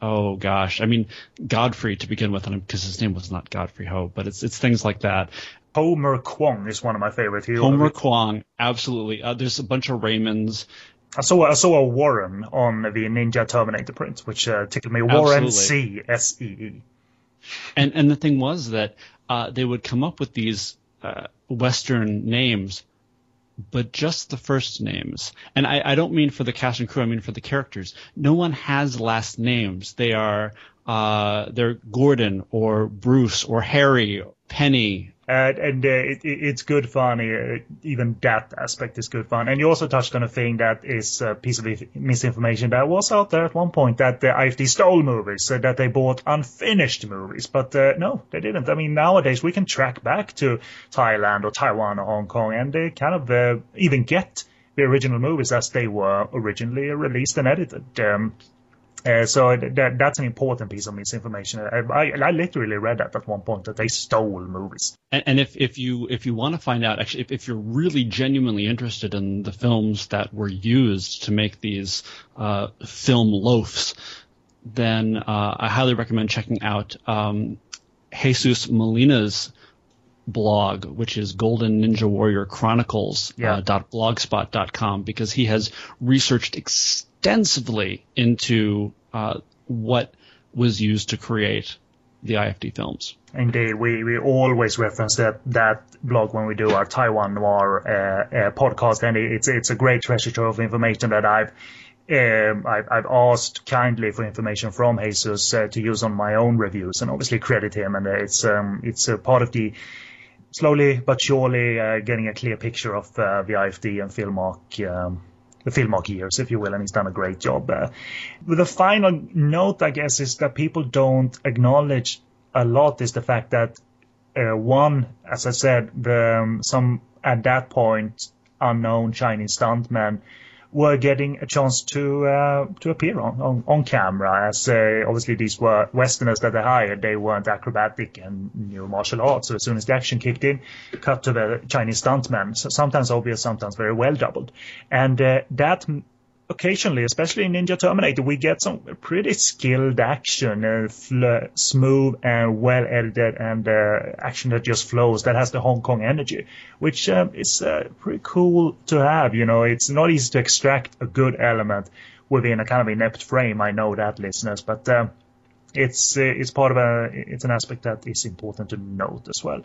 oh gosh, I mean Godfrey to begin with, because his name was not Godfrey Ho, but it's it's things like that. Homer Kwong is one of my favorite. He, Homer Kwong, absolutely. Uh, there's a bunch of Raymonds. I saw I saw a Warren on the Ninja Terminator print, which uh, tickled me. Warren C S E E. And and the thing was that uh, they would come up with these uh, Western names, but just the first names. And I, I don't mean for the cast and crew. I mean for the characters. No one has last names. They are uh, they're Gordon or Bruce or Harry, Penny. And uh, it, it, it's good fun. Uh, even that aspect is good fun. And you also touched on a thing that is a piece of misinformation that was out there at one point that the IFD stole movies, uh, that they bought unfinished movies. But uh, no, they didn't. I mean, nowadays we can track back to Thailand or Taiwan or Hong Kong and they kind of even get the original movies as they were originally released and edited. Um, uh, so that, that's an important piece of misinformation. I, I, I, literally read that at one point that they stole movies. And, and if, if you if you want to find out, actually, if, if you're really genuinely interested in the films that were used to make these uh, film loafs, then uh, I highly recommend checking out um, Jesus Molina's blog, which is Golden Ninja Warrior Chronicles Yeah. uh, blogspot.com, because he has researched extensively into uh, what was used to create the IFD films. Indeed, we, we always reference that, that blog when we do our Taiwan Noir uh, uh, podcast, and it's it's a great treasure trove of information that I've um, I've, I've asked kindly for information from Jesus uh, to use on my own reviews, and obviously credit him. And uh, it's um, it's a part of the slowly but surely uh, getting a clear picture of uh, the IFD and Filmark. Um, the Filmark years, if you will, and he's done a great job. Uh, the final note, I guess, is that people don't acknowledge a lot is the fact that uh, one, as I said, the, um, some at that point unknown Chinese stuntmen were getting a chance to uh, to appear on, on, on camera. As uh, obviously these were Westerners that they hired, they weren't acrobatic and knew martial arts. So as soon as the action kicked in, cut to the Chinese stuntmen. So sometimes obvious, sometimes very well doubled, and uh, that occasionally, especially in Ninja Terminator, we get some pretty skilled action, uh, fl- smooth and well edited, and uh, action that just flows. That has the Hong Kong energy, which um, is uh, pretty cool to have. You know, it's not easy to extract a good element within a kind of inept frame. I know that, listeners, but. Um, it's uh, it's part of a it's an aspect that is important to note as well.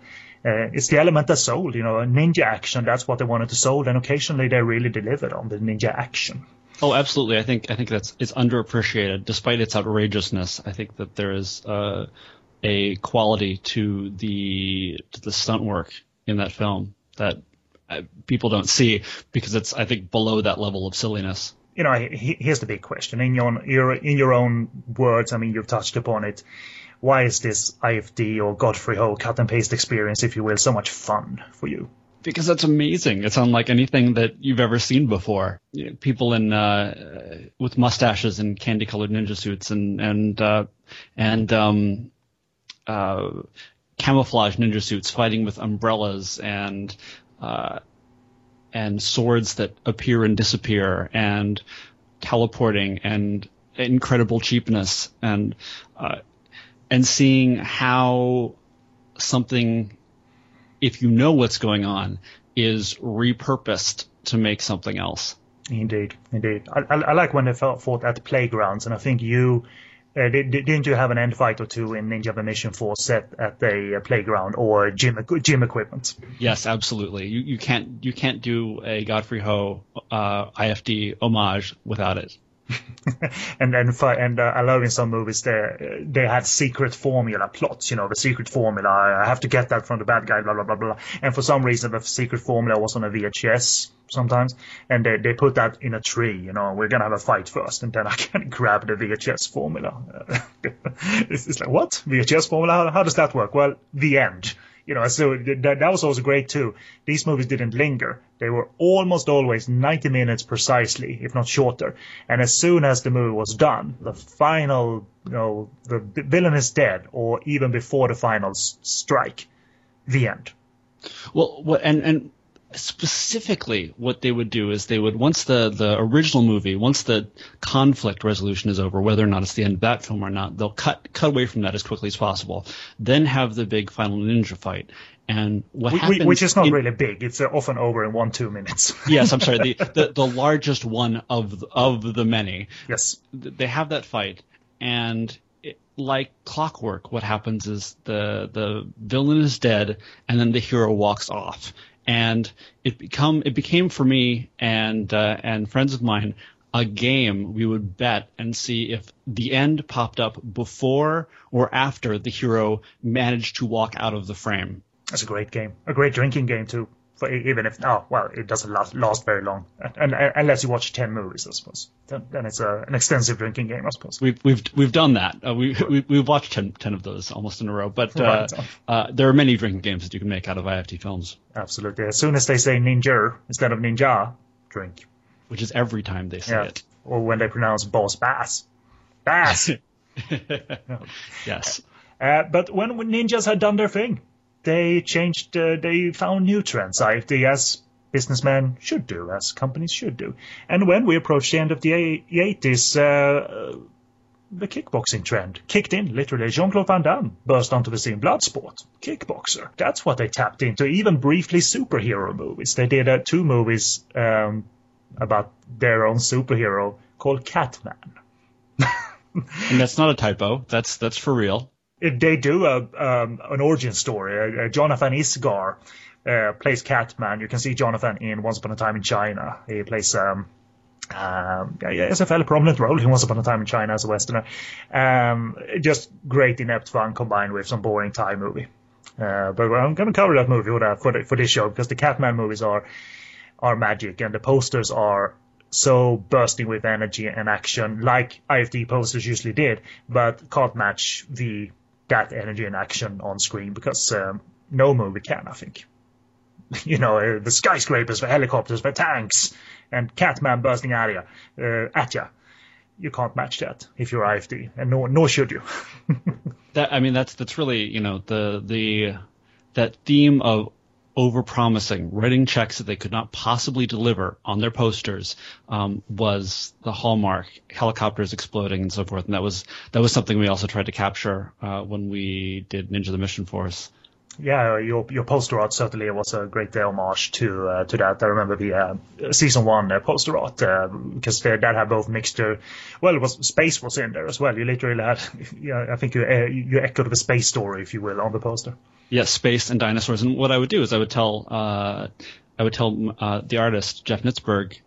Uh, it's the element that sold, you know, ninja action. That's what they wanted to sold, and occasionally they really delivered on the ninja action. Oh, absolutely. I think I think that's it's underappreciated, despite its outrageousness. I think that there is uh, a quality to the to the stunt work in that film that uh, people don't see because it's I think below that level of silliness. You know, here's the big question in your your in your own words. I mean, you've touched upon it. Why is this IFD or Godfrey Ho cut and paste experience, if you will, so much fun for you? Because that's amazing. It's unlike anything that you've ever seen before. You know, people in uh, with mustaches and candy-colored ninja suits and and uh, and um, uh, camouflage ninja suits fighting with umbrellas and uh, and swords that appear and disappear and teleporting and incredible cheapness and uh, and seeing how something if you know what's going on, is repurposed to make something else. Indeed, indeed. I, I, I like when they fought at playgrounds, and I think you uh, did, didn't you have an end fight or two in Ninja Mission Force set at a playground or gym gym equipment? Yes, absolutely. You you can't you can't do a Godfrey Ho uh, IFD homage without it. and then and uh, I love in some movies they they had secret formula plots. You know, the secret formula. I have to get that from the bad guy. Blah blah blah blah. And for some reason, the secret formula was on a VHS sometimes, and they they put that in a tree. You know, we're gonna have a fight first, and then I can grab the VHS formula. it's, it's like what VHS formula? How, how does that work? Well, the end you know, so that, that was also great too. These movies didn't linger. They were almost always 90 minutes precisely, if not shorter. And as soon as the movie was done, the final, you know, the villain is dead, or even before the final strike, the end. Well, and and specifically what they would do is they would once the the original movie once the conflict resolution is over whether or not it's the end of that film or not they'll cut cut away from that as quickly as possible then have the big final ninja fight. And what which, happens which is not in, really big. It's uh, often over in one two minutes. Yes i'm sorry. The, the the largest one of of the many. Yes. They have that fight. And like clockwork, what happens is the the villain is dead, and then the hero walks off, and it become it became for me and uh, and friends of mine a game we would bet and see if the end popped up before or after the hero managed to walk out of the frame. That's a great game, a great drinking game too for even if oh well it doesn't last, last very long. And, and, unless you watch 10 movies i suppose. Then, then it's a, an extensive drinking game i suppose. We've we've we've done that. Uh, we, we we've watched 10, 10, of those almost in a row. But uh, uh, there are many drinking games that you can make out of IFD films. Absolutely. As soon as they say ninja instead of ninja drink. Which is every time they say yeah. it. Or when they pronounce boss bass. Bass! Yes. Uh, but when ninjas had done their thing they changed, uh, they found new trends, as businessmen should do, as companies should do. And when we approached the end of the 80s, uh, the kickboxing trend kicked in, literally. Jean Claude Van Damme burst onto the scene. Bloodsport, kickboxer. That's what they tapped into. Even briefly, superhero movies. They did uh, two movies um, about their own superhero called Catman. and that's not a typo. That's that's for real they do a um, an origin story. Uh, Jonathan Isgar uh, plays Catman. You can see Jonathan in Once Upon a Time in China. He plays um, um, it's a fairly prominent role in Once Upon a Time in China as a Westerner. Um, just great inept fun combined with some boring Thai movie. Uh, but I'm going to cover that movie for, the, for this show because the Catman movies are are magic and the posters are so bursting with energy and action like IFD posters usually did, but can't match the that energy and action on screen because um, no movie can, I think. you know, uh, the skyscrapers, the helicopters, the tanks, and Catman bursting at you, uh, at you. You can't match that if you're IFD, and nor nor should you. that I mean, that's that's really you know the the that theme of overpromising, writing checks that they could not possibly deliver on their posters um, was the hallmark. Helicopters exploding and so forth, and that was that was something we also tried to capture uh, when we did Ninja the Mission Force. Yeah, your your poster art certainly was a great homage to uh, to that. I remember the uh, season one uh, poster art because uh, that had both mixture. Well, it was space was in there as well. You literally had, yeah, I think you uh, you echoed the space story, if you will, on the poster. Yes, space and dinosaurs. And what I would do is I would tell uh, I would tell uh, the artist Jeff Nitzberg,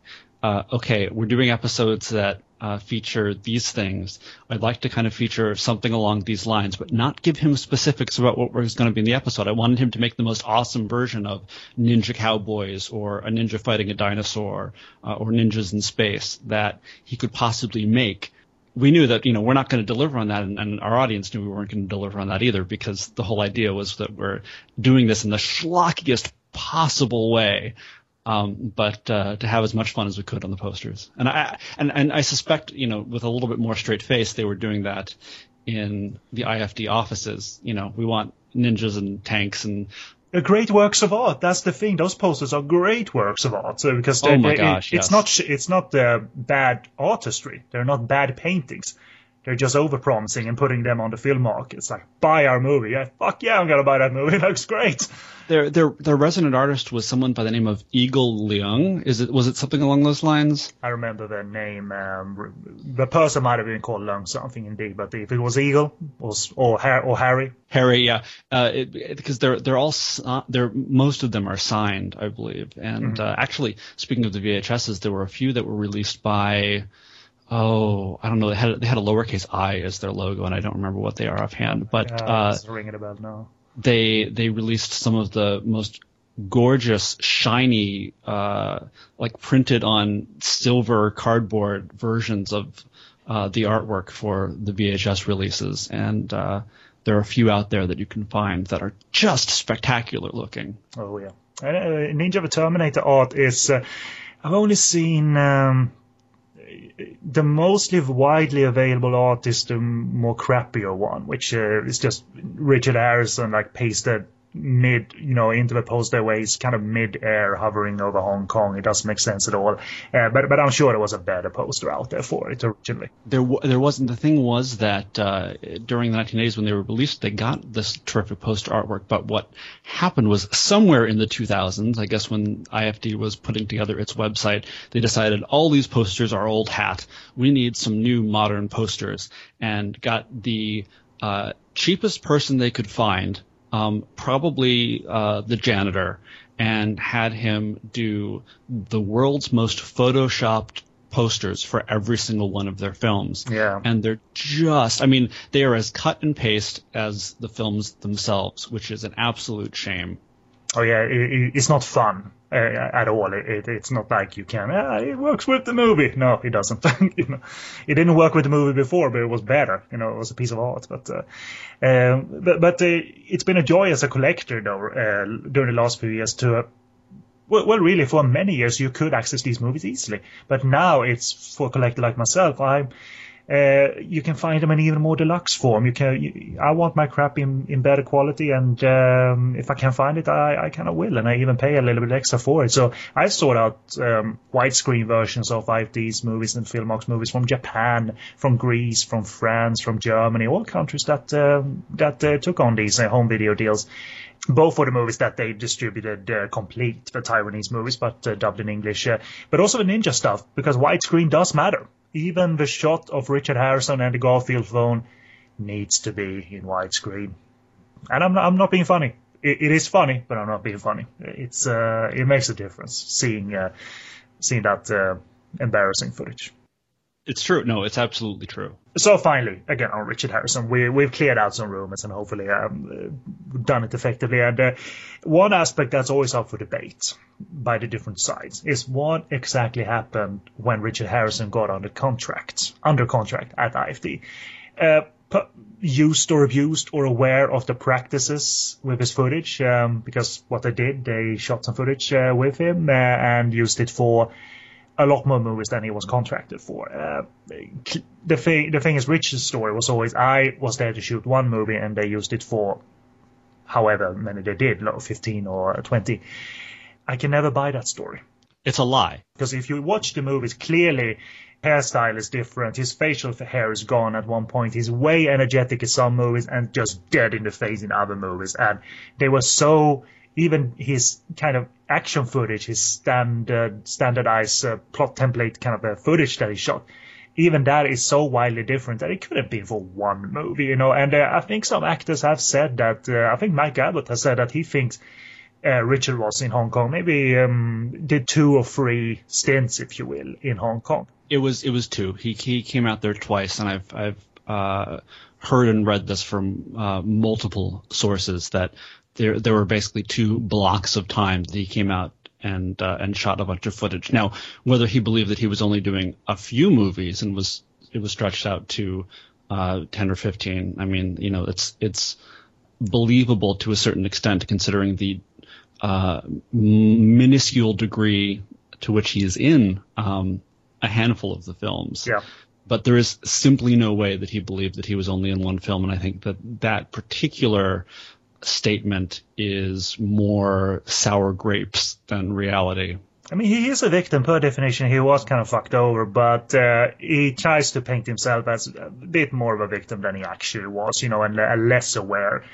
okay, we're doing episodes that uh, feature these things. I'd like to kind of feature something along these lines, but not give him specifics about what was going to be in the episode. I wanted him to make the most awesome version of Ninja Cowboys or a ninja fighting a dinosaur uh, or ninjas in space that he could possibly make we knew that you know we're not going to deliver on that, and, and, our audience knew we weren't going to deliver on that either, because the whole idea was that we're doing this in the schlockiest possible way. Um, but uh, to have as much fun as we could on the posters, and I and and I suspect you know with a little bit more straight face they were doing that in the IFD offices. You know, we want ninjas and tanks and great works of art. That's the thing. Those posters are great works of art. So because Oh they- my they- gosh, it's yes. not it's not uh, bad artistry. They're not bad paintings. They're just over promising and putting them on the film market. It's like buy our movie. Yeah, fuck yeah, I'm gonna buy that movie. It looks great. their their their resident artist was someone by the name of Eagle Leung. Is it was it something along those lines? I remember the name. Um, the person might have been called Lung something indeed, but if it was Eagle or or, Har- or Harry, Harry, yeah, uh, because they're they're all they're most of them are signed, I believe. And uh, actually, speaking of the VHSs, there were a few that were released by. Oh, I don't know. They had they had a lowercase i as their logo, and I don't remember what they are offhand. But uh, uh, ringing a bell now. they they released some of the most gorgeous, shiny, uh, like printed on silver cardboard versions of uh, the artwork for the VHS releases, and uh, there are a few out there that you can find that are just spectacular looking. Oh yeah, uh, Ninja the Terminator art is. Uh, I've only seen um, the mostly widely available art is the more crappier one, which uh, is just Richard Harrison like pasted mid, you know, into the where he's kind of mid-air hovering over Hong Kong. It doesn't make sense at all. Uh, but but I'm sure there was a better poster out there for it originally. There, w- there wasn't. The thing was that uh, during the 1980s when they were released, they got this terrific poster artwork. But what happened was somewhere in the 2000s, I guess when IFD was putting together its website, they decided all these posters are old hat. We need some new modern posters, and got the uh, cheapest person they could find, um, probably uh, the janitor, and had him do the world's most photoshopped posters for every single one of their films. Yeah. And they're just, I mean, they are as cut and paste as the films themselves, which is an absolute shame. Oh yeah, it, it, it's not fun uh, at all. It, it, it's not like you can. Ah, it works with the movie. No, it doesn't. you know, it didn't work with the movie before, but it was better. You know, it was a piece of art. But uh, um, but but uh, it's been a joy as a collector though uh, during the last few years to. Uh, well, well, really, for many years you could access these movies easily, but now it's for a collector like myself. I'm uh, you can find them in even more deluxe form. You can. You, I want my crap in, in better quality, and um, if I can find it, I, I kind of will, and I even pay a little bit extra for it. So I sought out um, widescreen versions of IFD's movies and Filmark movies from Japan, from Greece, from France, from Germany, all countries that um that uh, took on these uh, home video deals both for the movies that they distributed uh, complete, the Taiwanese movies, but uh, dubbed in English, uh, but also the ninja stuff, because widescreen does matter. Even the shot of Richard Harrison and the Garfield phone needs to be in widescreen. And I'm not, I'm not being funny. It, it is funny, but I'm not being funny. It's uh, it makes a difference seeing uh, seeing that uh, embarrassing footage. It's true. No, it's absolutely true. So finally, again on Richard Harrison, we we've cleared out some rumors and hopefully um, uh, done it effectively. And uh, one aspect that's always up for debate by the different sides is what exactly happened when Richard Harrison got under contract, under contract at IFD. Uh, used or abused or aware of the practices with his footage um, because what they did, they shot some footage uh, with him uh, and used it for a lot more movies than he was contracted for. Uh, the thing, the thing is, Rich's story was always I was there to shoot one movie and they used it for however many they did, like 15 or 20. I can never buy that story It's a lie. because if you watch the movies, clearly hairstyle is different. His facial hair is gone at one point. He's way energetic in some movies and just dead in the face in other movies. And they were so even his kind of action footage, his standard standardized uh, plot template kind of uh, footage that he shot. Even that is so wildly different that it could have been for one movie, you know. And uh, I think some actors have said that. Uh, I think Mike Abbott has said that he thinks uh, Richard was in Hong Kong, maybe um, did two or three stints, if you will, in Hong Kong. It was it was two. He he came out there twice, and I've I've uh, heard and read this from uh, multiple sources that there there were basically two blocks of time that he came out and uh, and shot a bunch of footage. Now, whether he believed that he was only doing a few movies and was it was stretched out to uh, ten or fifteen, I mean, you know, it's it's believable to a certain extent considering the uh, minuscule degree to which he is in um, a handful of the films. Yeah. But there is simply no way that he believed that he was only in one film, and I think that that particular statement is more sour grapes than reality. I mean, he is a victim per definition. He was kind of fucked over, but uh, he tries to paint himself as a bit more of a victim than he actually was, you know, and uh, less aware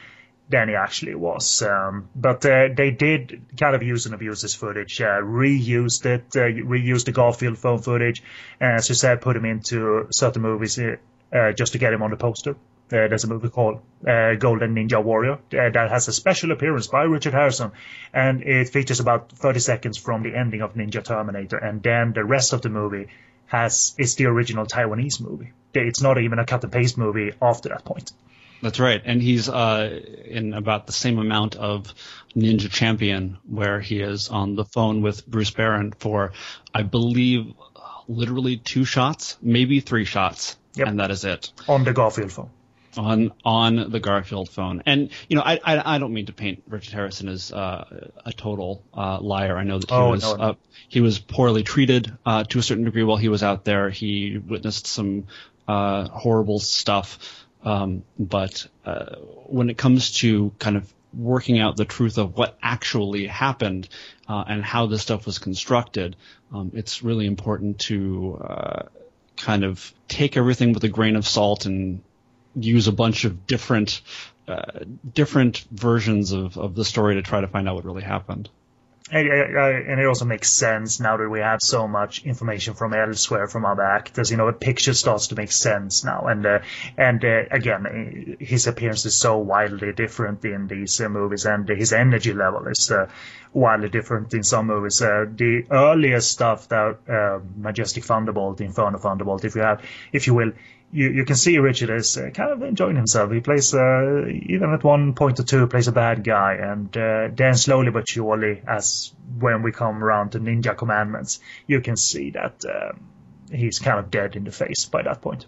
than he actually was. Um, but uh, they did kind of use and abuse this footage, uh, reused it, uh, reused the Garfield phone footage, and as you said, put him into certain movies uh, just to get him on the poster. Uh, there's a movie called uh, Golden Ninja Warrior uh, that has a special appearance by Richard Harrison, and it features about 30 seconds from the ending of Ninja Terminator, and then the rest of the movie has is the original Taiwanese movie. It's not even a cut and paste movie after that point. That's right, and he's uh, in about the same amount of Ninja Champion, where he is on the phone with Bruce Baron for, I believe, literally two shots, maybe three shots, Yep. and that is it. On the Garfield phone. On on the Garfield phone. And you know, I I, I don't mean to paint Richard Harrison as uh, a total uh, liar. I know that he Oh, was no, no. Uh, he was poorly treated uh, to a certain degree while he was out there. He witnessed some uh, horrible stuff. Um, but uh, when it comes to kind of working out the truth of what actually happened uh, and how this stuff was constructed, um, it's really important to uh, kind of take everything with a grain of salt and use a bunch of different uh, different versions of, of the story to try to find out what really happened. And, it also makes sense now that we have so much information from elsewhere from other actors. You know, a picture starts to make sense now. And uh, and uh, again, his appearance is so wildly different in these uh, movies, and his energy level is uh, wildly different in some movies. Uh, the earlier stuff, that uh, Majestic Thunderbolt, Inferno Thunderbolt, if you have, if you will. You, you can see Richard is uh, kind of enjoying himself. He plays, uh, even at one point or two, plays a bad guy, and uh, then slowly but surely, as when we come around to Ninja Commandments, you can see that um, he's kind of dead in the face by that point.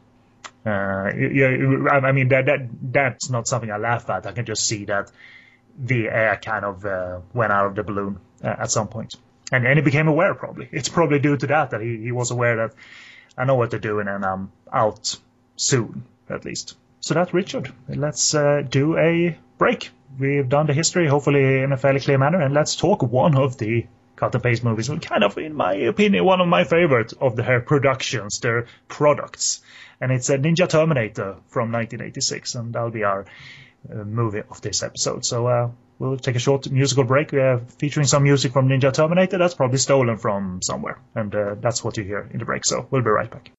Uh, I I mean, that, that that's not something I laugh at. I can just see that the air kind of uh, went out of the balloon uh, at some point, and and he became aware. Probably it's probably due to that that he, he was aware that I know what they're doing and I'm out soon, at least. So that's Richard. Let's uh, do a break. We've done the history, hopefully in a fairly clear manner, and let's talk one of the cut and paste movies. Kind of, in my opinion, one of my favorite of their productions, their products. And it's a Ninja Terminator from 1986, and that'll be our uh, movie of this episode. So uh, we'll take a short musical break uh, featuring some music from Ninja Terminator. That's probably stolen from somewhere, and uh, that's what you hear in the break. So we'll be right back.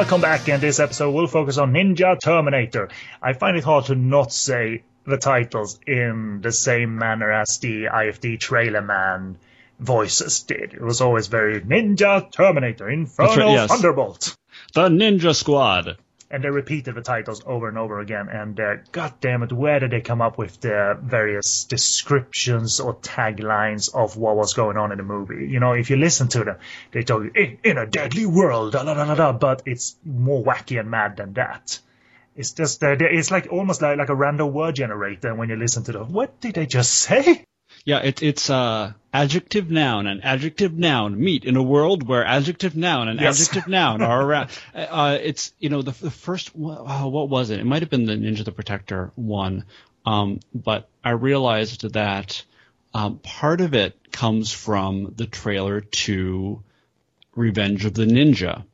Welcome back, and this episode we'll focus on Ninja Terminator. I find it hard to not say the titles in the same manner as the IFD trailer man voices did. It was always very Ninja Terminator, Inferno right, yes. Thunderbolt. The Ninja Squad. And they repeated the titles over and over again. And uh, god damn it, where did they come up with the various descriptions or taglines of what was going on in the movie? You know, if you listen to them, they tell you, in, in a deadly world, da, da, da, da, but it's more wacky and mad than that. It's just, uh, it's like almost like, like a random word generator when you listen to them. What did they just say? Yeah, it, it's uh, adjective noun and adjective noun meet in a world where adjective noun and Yes. adjective noun are around. Uh, it's you know the the first uh, what was it? It might have been the Ninja the Protector one, um, but I realized that um, part of it comes from the trailer to Revenge of the Ninja,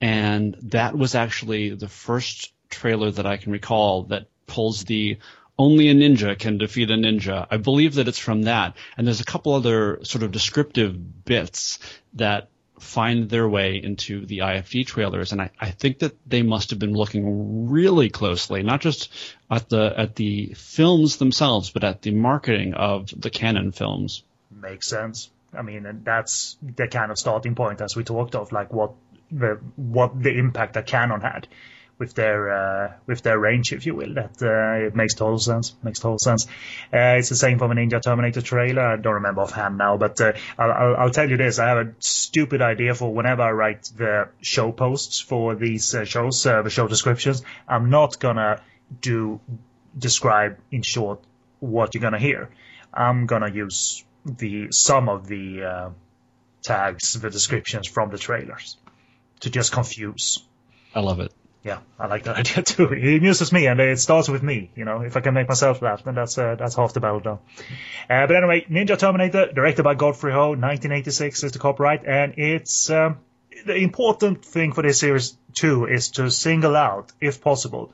and that was actually the first trailer that I can recall that pulls the only a ninja can defeat a ninja. I believe that it's from that. And there's a couple other sort of descriptive bits that find their way into the IFD trailers, and I, I think that they must have been looking really closely, not just at the at the films themselves, but at the marketing of the Canon films. Makes sense. I mean, and that's the kind of starting point as we talked of, like what the what the impact that Canon had with their uh, with their range, if you will. That uh, it makes total sense. Makes total sense. Uh, it's the same for the Ninja Terminator trailer. I don't remember offhand now, but uh, I'll, I'll, I'll, tell you this: I have a stupid idea for whenever I write the show posts for these uh, shows, uh, the show descriptions. I'm not gonna do describe in short what you're gonna hear. I'm gonna use the some of the tags, the descriptions from the trailers to just confuse. I love it. Yeah, I like that idea too. It amuses me, and it starts with me. You know, if I can make myself laugh, then that's uh, that's half the battle done. Uh, but anyway, Ninja Terminator, directed by Godfrey Ho, 1986 is the copyright, and it's um, the important thing for this series too is to single out, if possible,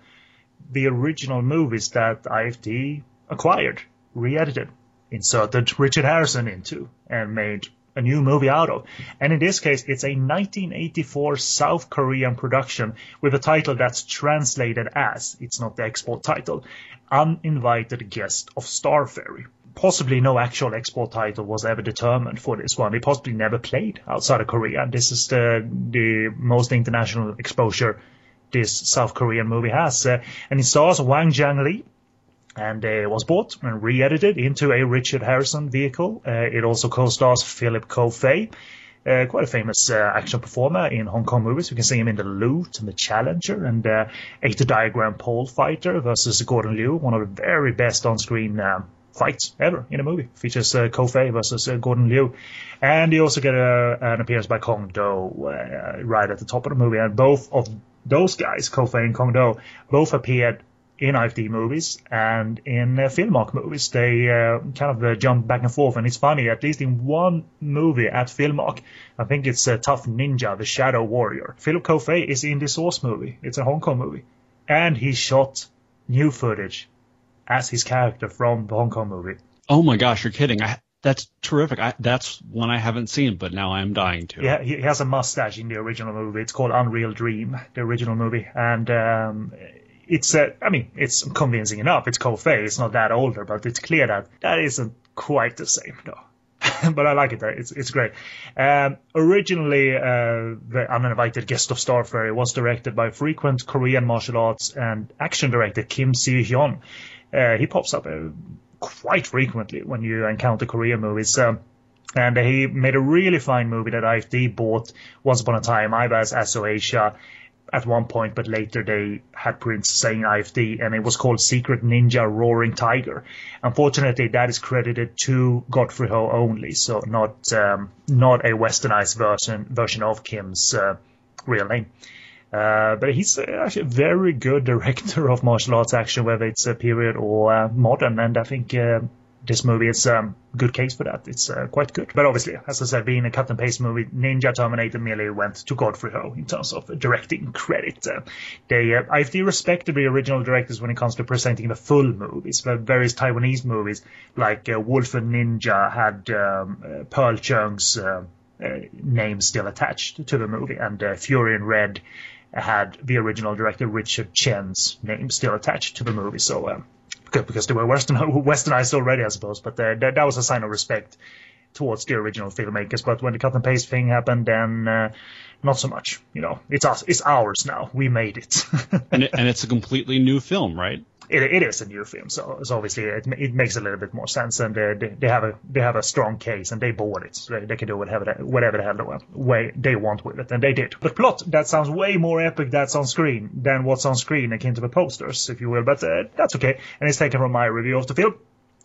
the original movies that IFD acquired, re-edited, inserted Richard Harrison into, and made a new movie out of. And in this case, it's a 1984 South Korean production with a title that's translated as, it's not the export title, Uninvited Guest of Starferry. Possibly no actual export title was ever determined for this one. It possibly never played outside of Korea. This is the, the most international exposure this South Korean movie has. Uh, and it stars Hwang Jang Lee, and uh, was bought and re-edited into a Richard Harrison vehicle. Uh, it also co-stars Philip Ko uh, quite a famous uh, action performer in Hong Kong movies. We can see him in The Loot and The Challenger and uh, Eight Diagram Pole Fighter versus Gordon Liu, one of the very best on-screen um, fights ever in a movie. Features uh, Ko Fei versus uh, Gordon Liu. And you also get an appearance by Kong Do uh, right at the top of the movie. And both of those guys, Ko Fei and Kong Do, both appeared in IFD movies and in uh, Filmark movies. They uh, kind of uh, jump back and forth, and it's funny. At least in one movie at Filmark, I think it's uh, Tough Ninja: The Shadow Warrior. Philip Ko Fei is in the Source movie. It's a Hong Kong movie, and he shot new footage as his character from the Hong Kong movie. Oh my gosh, you're kidding! I, that's terrific. I, that's one I haven't seen, but now I am dying to. Yeah, he has a mustache in the original movie. It's called Unreal Dream, the original movie, and um, it's uh, I mean it's convincing enough. It's Ko Fei. It's not that older, but it's clear that that isn't quite the same though. but I like it. It's it's great. Um, originally, uh, the uninvited guest of Starferry was directed by frequent Korean martial arts and action director Kim Si Hyun. Uh, he pops up uh, quite frequently when you encounter Korean movies. Um, and he made a really fine movie that IFD bought once upon a time, IBAS Asso Asia, at one point, but later they had prints saying IFD, and it was called Secret Ninja Roaring Tiger. Unfortunately, that is credited to Godfrey Ho only, so not um, not a westernized version version of Kim's uh, real name. Uh, but he's actually a very good director of martial arts action, whether it's a period or uh, modern, and I think uh, this movie is a um, good case for that. It's uh, quite good. But obviously, as I said, being a cut and paste movie, Ninja Terminator merely went to Godfrey Ho in terms of directing credit. Uh, they, uh, I feel respected the original directors when it comes to presenting the full movies. The various Taiwanese movies, like uh, Wolf and Ninja, had um, uh, Pearl Chung's uh, name still attached to the movie, and Fury in Red had the original director Richard Chen's name still attached to the movie. So um, because they were Western, westernized already, I suppose. But uh, that, that was a sign of respect towards the original filmmakers. But when the cut and paste thing happened, then uh, not so much. You know, it's us, it's ours now. We made it. and, it and it's a completely new film, right? It, it is a new film, so, so obviously it, it makes a little bit more sense, and they, they have a they have a strong case, and they bought it, so they, they can do whatever they, whatever the hell way they want with it, and they did. But plot that sounds way more epic that's on screen than what's on screen akin to the posters, if you will, but uh, that's okay, and it's taken from my review of the film.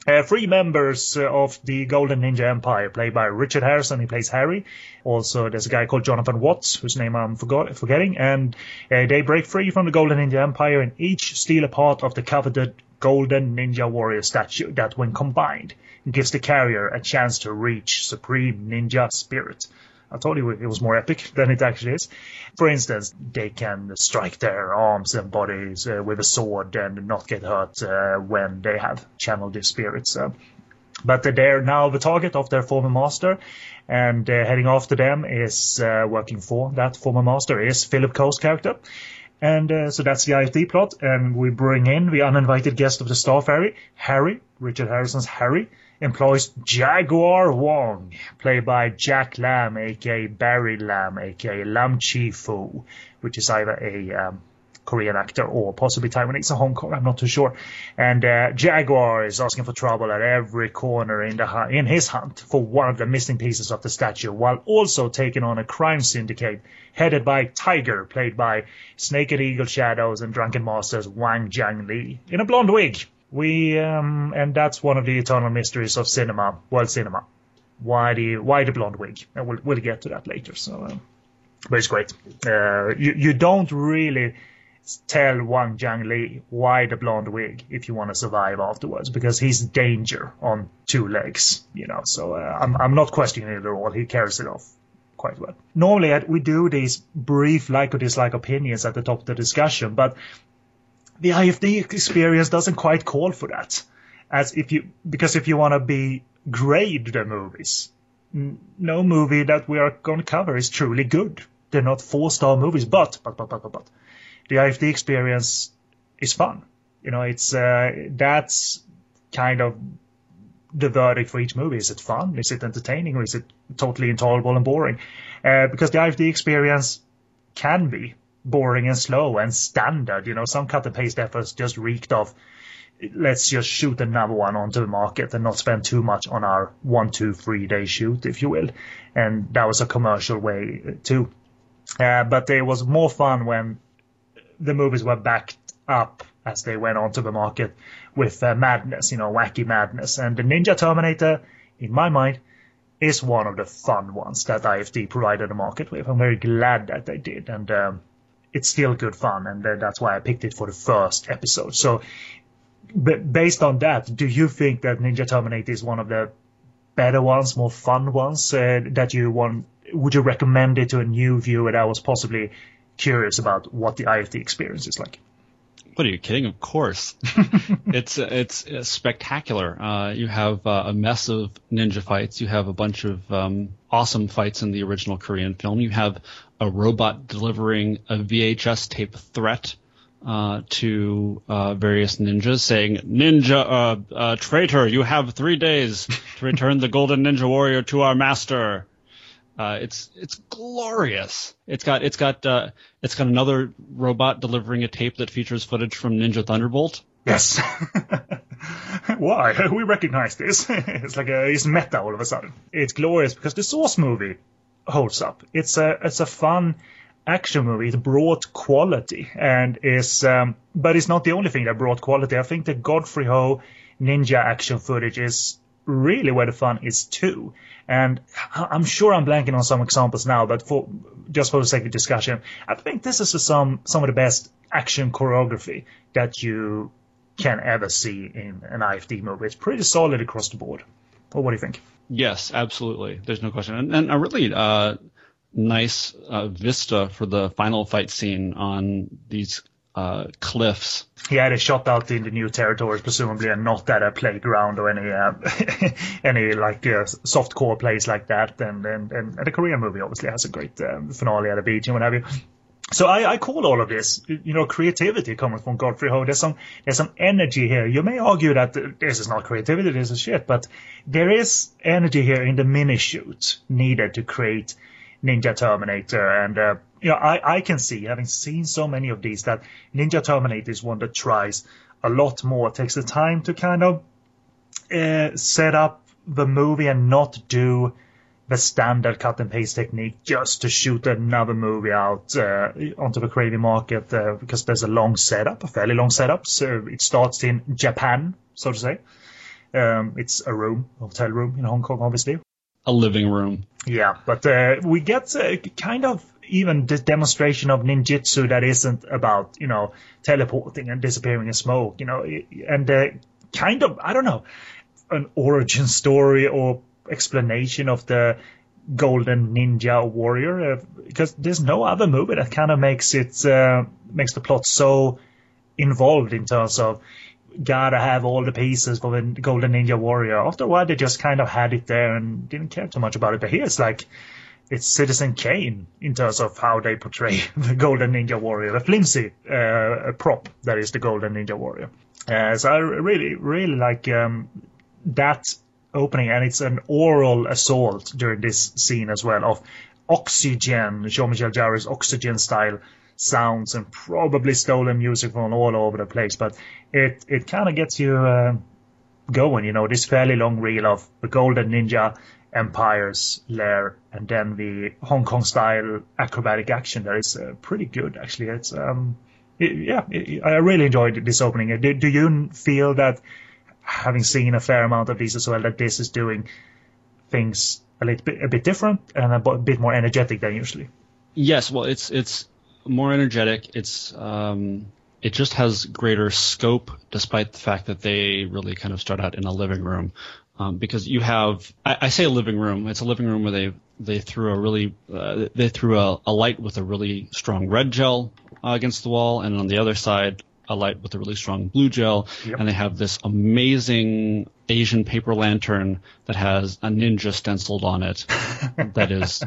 Uh, three members uh, of the Golden Ninja Empire, played by Richard Harrison, he plays Harry. Also, there's a guy called Jonathan Watts, whose name I'm forgot- forgetting, and uh, they break free from the Golden Ninja Empire and each steal a part of the coveted Golden Ninja Warrior statue that, when combined, gives the carrier a chance to reach Supreme Ninja Spirit. I told you it was more epic than it actually is. For instance, they can strike their arms and bodies uh, with a sword and not get hurt uh, when they have channeled their spirits. Uh, But they're now the target of their former master, and heading after them is uh, working for that former master is Philip Ko's character. And uh, so that's the IFD plot, and we bring in the uninvited guest of the Star Ferry, Harry, Richard Harrison's Harry, employs Jaguar Wong, played by Jack Lam, aka Barry Lam, aka Lam Chi Fu, which is either a um, Korean actor or possibly Taiwanese or Hong Kong. I'm not too sure. And uh, Jaguar is asking for trouble at every corner in the hu- in his hunt for one of the missing pieces of the statue, while also taking on a crime syndicate headed by Tiger, played by Snake and Eagle Shadows and Drunken Masters Hwang Jang Lee in a blonde wig. We um, and that's one of the eternal mysteries of cinema, world cinema. Why the why the blonde wig? And we'll we'll get to that later. So, um, but it's great. Uh, you you don't really tell Hwang Jang Lee why the blonde wig if you want to survive afterwards because he's danger on two legs, you know. So uh, I'm I'm not questioning it at all. He carries it off quite well. Normally uh, we do these brief like or dislike opinions at the top of the discussion, but the IFD experience doesn't quite call for that. As if you because if you want to be grade the movies, n- no movie that we are going to cover is truly good. They're not four star movies, but but but but but the IFD experience is fun. You know, it's uh, that's kind of the verdict for each movie. Is it fun? Is it entertaining? Or is it totally intolerable and boring? Uh, because the IFD experience can be boring and slow and standard. You know, some cut and paste efforts just reeked of let's just shoot another one onto the market and not spend too much on our one, two, three day shoot, if you will. And that was a commercial way uh, too. Uh, but it was more fun when the movies were backed up as they went onto the market with uh, madness, you know, wacky madness. And the Ninja Terminator, in my mind, is one of the fun ones that IFD provided the market with. I'm very glad that they did, and um, it's still good fun, and that's why I picked it for the first episode. So, based on that, do you think that Ninja Terminator is one of the better ones, more fun ones uh, that you want? Would you recommend it to a new viewer that was possibly curious about what the IFD experience is like? What are you kidding? Of course, it's it's uh, spectacular. Uh, you have uh, a mess of ninja fights. You have a bunch of um, awesome fights in the original Korean film. You have a robot delivering a VHS tape threat uh, to uh, various ninjas, saying, "Ninja uh, uh, traitor, you have three days to return the golden ninja warrior to our master." Uh, it's it's glorious. It's got it's got uh, it's got another robot delivering a tape that features footage from Ninja Thunderbolt. Yes. Why? We recognize this. it's like a, it's meta all of a sudden. It's glorious because the Source movie holds up. It's a it's a fun action movie. It brought quality and is um, but it's not the only thing that brought quality. I think the Godfrey Ho ninja action footage is really where the fun is too. And I'm sure I'm blanking on some examples now, but for just for the sake of discussion, I think this is some some of the best action choreography that you can ever see in an IFD movie. It's pretty solid across the board. Well, what do you think? Yes, absolutely. There's no question, and, and a really uh, nice uh, vista for the final fight scene on these uh, cliffs. Yeah, they shot out in the new territories, presumably, and not at a playground or any uh, any like uh, soft core place like that. And, and and the Korean movie obviously has a great um, finale at a beach and what have you. So I, I call all of this, you know, creativity coming from Godfrey Ho. There's some there's some energy here. You may argue that this is not creativity, this is shit, but there is energy here in the mini shoot needed to create Ninja Terminator. And uh, you know, I, I can see, having seen so many of these, that Ninja Terminator is one that tries a lot more, takes the time to kind of uh, set up the movie and not do the standard cut and paste technique just to shoot another movie out uh, onto the craving market uh, because there's a long setup, a fairly long setup. So it starts in Japan, so to say. Um, it's a room, a hotel room in Hong Kong, obviously. A living room. Yeah, but uh, we get uh, kind of even the demonstration of ninjutsu that isn't about you know teleporting and disappearing in smoke, you know, and uh, kind of I don't know an origin story or explanation of the golden ninja warrior uh, because there's no other movie that kind of makes it uh, makes the plot so involved in terms of gotta have all the pieces for the Golden Ninja Warrior. After a while, they just kind of had it there and didn't care too much about it. But here it's like it's Citizen Kane in terms of how they portray the Golden Ninja Warrior, the flimsy uh, prop that is the Golden Ninja Warrior. Uh, so I really, really like um, that opening, and it's an oral assault during this scene as well of oxygen, Jean-Michel Jarre's oxygen style sounds and probably stolen music from all over the place. But it it kind of gets you uh, going. You know, this fairly long reel of the Golden Ninja Empire's lair, and then the Hong Kong style acrobatic action that is uh, pretty good. Actually, it's um, yeah, I really enjoyed this opening. Do, do you feel that? Having seen a fair amount of these as well, that this is doing things a little bit a bit different and a bit more energetic than usually. Yes, well, it's it's more energetic. It's um, it just has greater scope, despite the fact that they really kind of start out in a living room. Um, because you have, I, I, say a living room. It's a living room where they they threw a really uh, they threw a, a, light with a really strong red gel uh, against the wall, and on the other side a light with a really strong blue gel, yep. and they have this amazing Asian paper lantern that has a ninja stenciled on it. that is,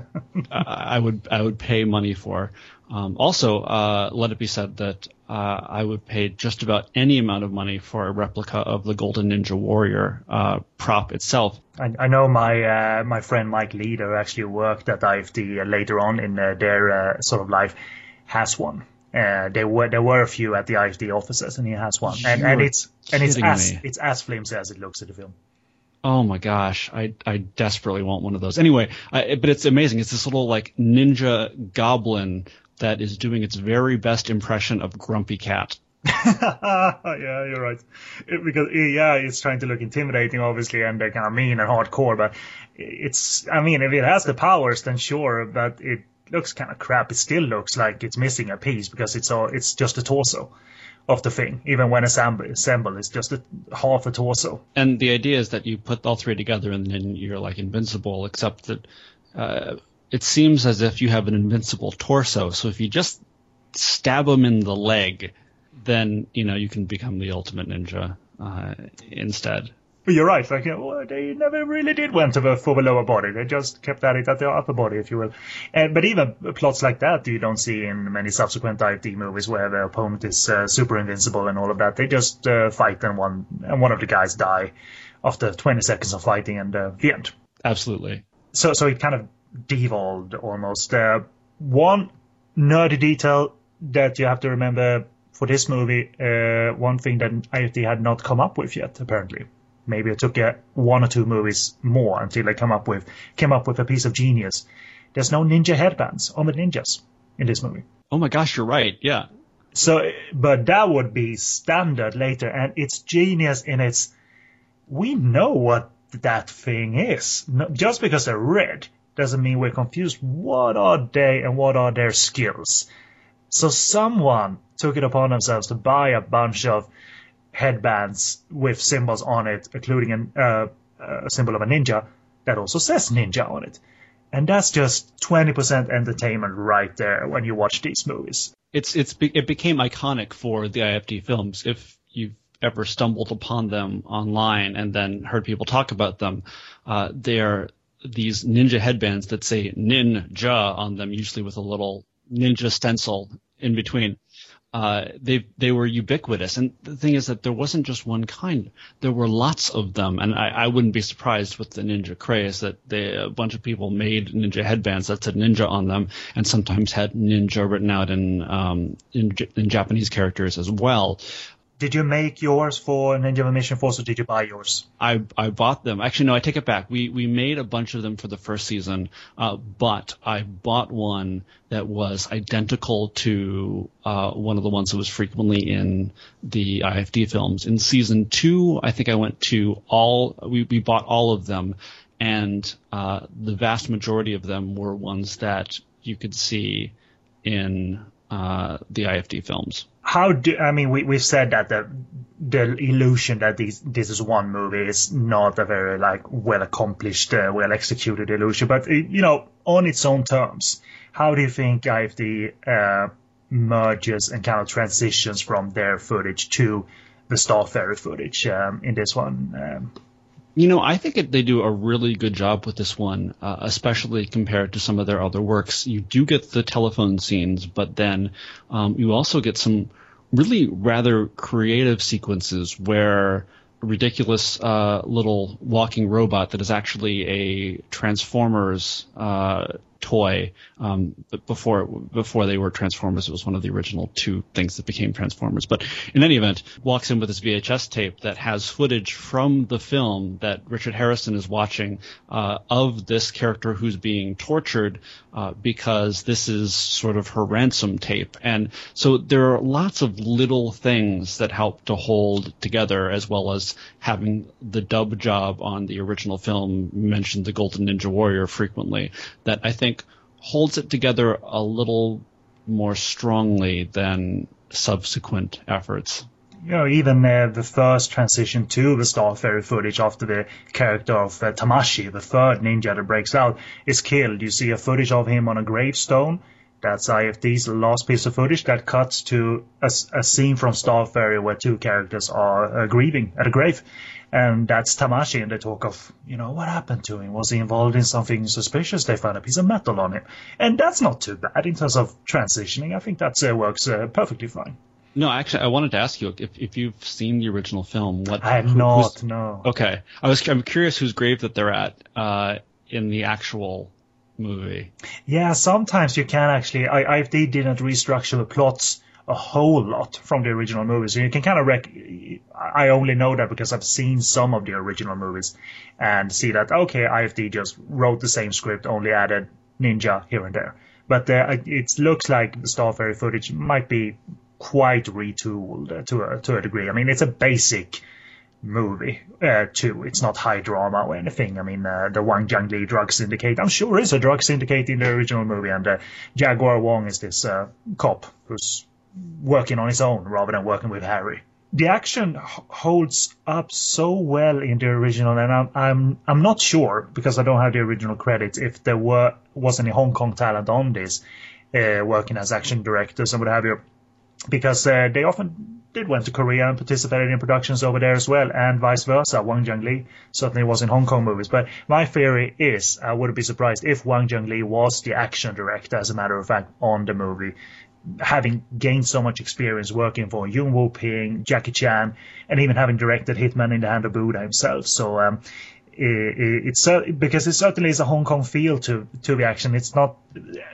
uh, I would I would pay money for. Um, also, uh, let it be said that uh, I would pay just about any amount of money for a replica of the Golden Ninja Warrior uh, prop itself. I, I know my uh, my friend Mike Leader actually worked at IFD later on in uh, their sort of life has one. Uh, there were there were a few at the IFD offices, and he has one, and, and it's and it's as me. it's as flimsy as it looks at the film. Oh my gosh, I I desperately want one of those. Anyway, I, but it's amazing. It's this little like ninja goblin that is doing its very best impression of Grumpy Cat. yeah, you're right. It, because yeah, it's trying to look intimidating, obviously, and they're kind of mean and hardcore. But it's, I mean, if it has the powers, then sure. But it looks kind of crap. It still looks like it's missing a piece because it's all it's just a torso of the thing. Even when assembled, assembled it's just a, half a torso. And the idea is that you put all three together and then you're like invincible, except that uh, it seems as if you have an invincible torso. So if you just stab them in the leg, then you know you can become the ultimate ninja uh, instead. But you're right. Like, well, they never really did went the, for the lower body. They just kept at it at the upper body, if you will. And, but even plots like that you don't see in many subsequent IFD movies where the opponent is uh, super invincible and all of that. They just uh, fight and one and one of the guys die after 20 seconds of fighting and uh, the end. Absolutely. So so it kind of devolved almost. Uh, one nerdy detail that you have to remember for this movie, uh, one thing that IFD had not come up with yet, apparently maybe it took uh, one or two movies more until they come up with came up with a piece of genius. There's no ninja headbands on the ninjas in this movie. Oh my gosh, you're right. Yeah. So, but that would be standard later, and it's genius in its. We know what that thing is. No, just because they're red doesn't mean we're confused. What are they and what are their skills? So someone took it upon themselves to buy a bunch of headbands with symbols on it, including an, uh, a symbol of a ninja that also says ninja on it. And that's just 20% entertainment right there when you watch these movies. It's it's it became iconic for the IFD films. If you've ever stumbled upon them online and then heard people talk about them, uh, they are these ninja headbands that say ninja on them, usually with a little ninja stencil in between uh, they they were ubiquitous. And the thing is that there wasn't just one kind; there were lots of them. And I, I wouldn't be surprised with the ninja craze that they, a bunch of people made ninja headbands that said ninja on them, and sometimes had ninja written out in um, in, in Japanese characters as well. Did you make yours for Ninja Mission Force, or did you buy yours? I I bought them. Actually, no, I take it back. We we made a bunch of them for the first season, uh, but I bought one that was identical to uh, one of the ones that was frequently in the IFD films. In season two, I think I went to all. We we bought all of them, and uh, the vast majority of them were ones that you could see in uh, the IFD films. How do I mean? We we've said that the the illusion that these this is one movie is not a very like well accomplished, uh, well executed illusion, but it, you know on its own terms. How do you think IFD uh, merges and kind of transitions from their footage to the Starferry footage um, in this one. Um, you know, I think it, they do a really good job with this one, uh, especially compared to some of their other works. You do get the telephone scenes, but then um, you also get some really rather creative sequences where a ridiculous uh, little walking robot that is actually a Transformers uh, toy um, before before they were Transformers. It was one of the original two things that became Transformers. But in any event, walks in with this VHS tape that has footage from the film that Richard Harrison is watching uh, of this character who's being tortured uh, because this is sort of her ransom tape. And so there are lots of little things that help to hold together, as well as having the dub job on the original film. Mentioned the Golden Ninja Warrior frequently. That I think holds it together a little more strongly than subsequent efforts. You know, even uh, the first transition to the Starferry footage after the character of uh, Tamashi, the third ninja that breaks out, is killed. You see a footage of him on a gravestone. That's IFD's last piece of footage that cuts to a, a scene from Starferry where two characters are uh, grieving at a grave and that's Tamashi, and they talk of, you know, what happened to him? Was he involved in something suspicious? They found a piece of metal on him, and that's not too bad in terms of transitioning. I think that uh, works uh, perfectly fine. No, actually, I wanted to ask you if, if you've seen the original film. What I have who, not. No. Okay, I was. I'm curious whose grave that they're at uh, in the actual movie. Yeah, sometimes you can actually. I, I they didn't restructure the plots a whole lot from the original movies. So you can kind of rec- I only know that because I've seen some of the original movies and see that okay, IFD just wrote the same script, only added ninja here and there. But uh, it looks like the Starferry footage might be quite retooled to a, to a degree. I mean, it's a basic movie uh, too. It's not high drama or anything. I mean, uh, the Hwang Jang Lee drug syndicate, I'm sure is a drug syndicate in the original movie, and uh, Jaguar Wong is this uh, cop who's working on his own rather than working with Harry. The action holds up so well in the original, and I'm I'm I'm not sure because I don't have the original credits if there were was any Hong Kong talent on this uh, working as action directors and what have you, because uh, they often did went to Korea and participated in productions over there as well, and vice versa. Hwang Jang Lee certainly was in Hong Kong movies, but my theory is I wouldn't be surprised if Hwang Jang Lee was the action director, as a matter of fact, on the movie having gained so much experience working for Yuen Woo-ping, Jackie Chan, and even having directed Hitman in the Hand of Buddha himself. So um, it's because it certainly is a Hong Kong feel to to the action. It's not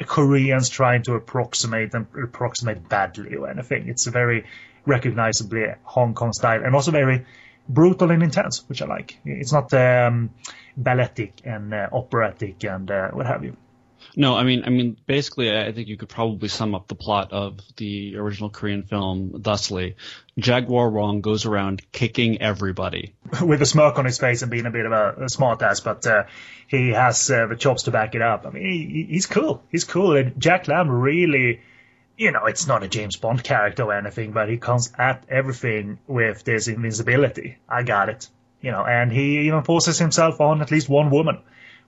Koreans trying to approximate and approximate badly or anything. It's a very recognizably Hong Kong style and also very brutal and intense, which I like. It's not um, balletic and uh, operatic and uh, what have you. No, I mean, I mean, basically, I think you could probably sum up the plot of the original Korean film thusly: Jaguar Wong goes around kicking everybody with a smirk on his face and being a bit of a, a smartass, but uh, he has uh, the chops to back it up. I mean, he, he's cool. He's cool. And Jack Lam really, you know, it's not a James Bond character or anything, but he comes at everything with this invincibility. I got it. You know, and he even forces himself on at least one woman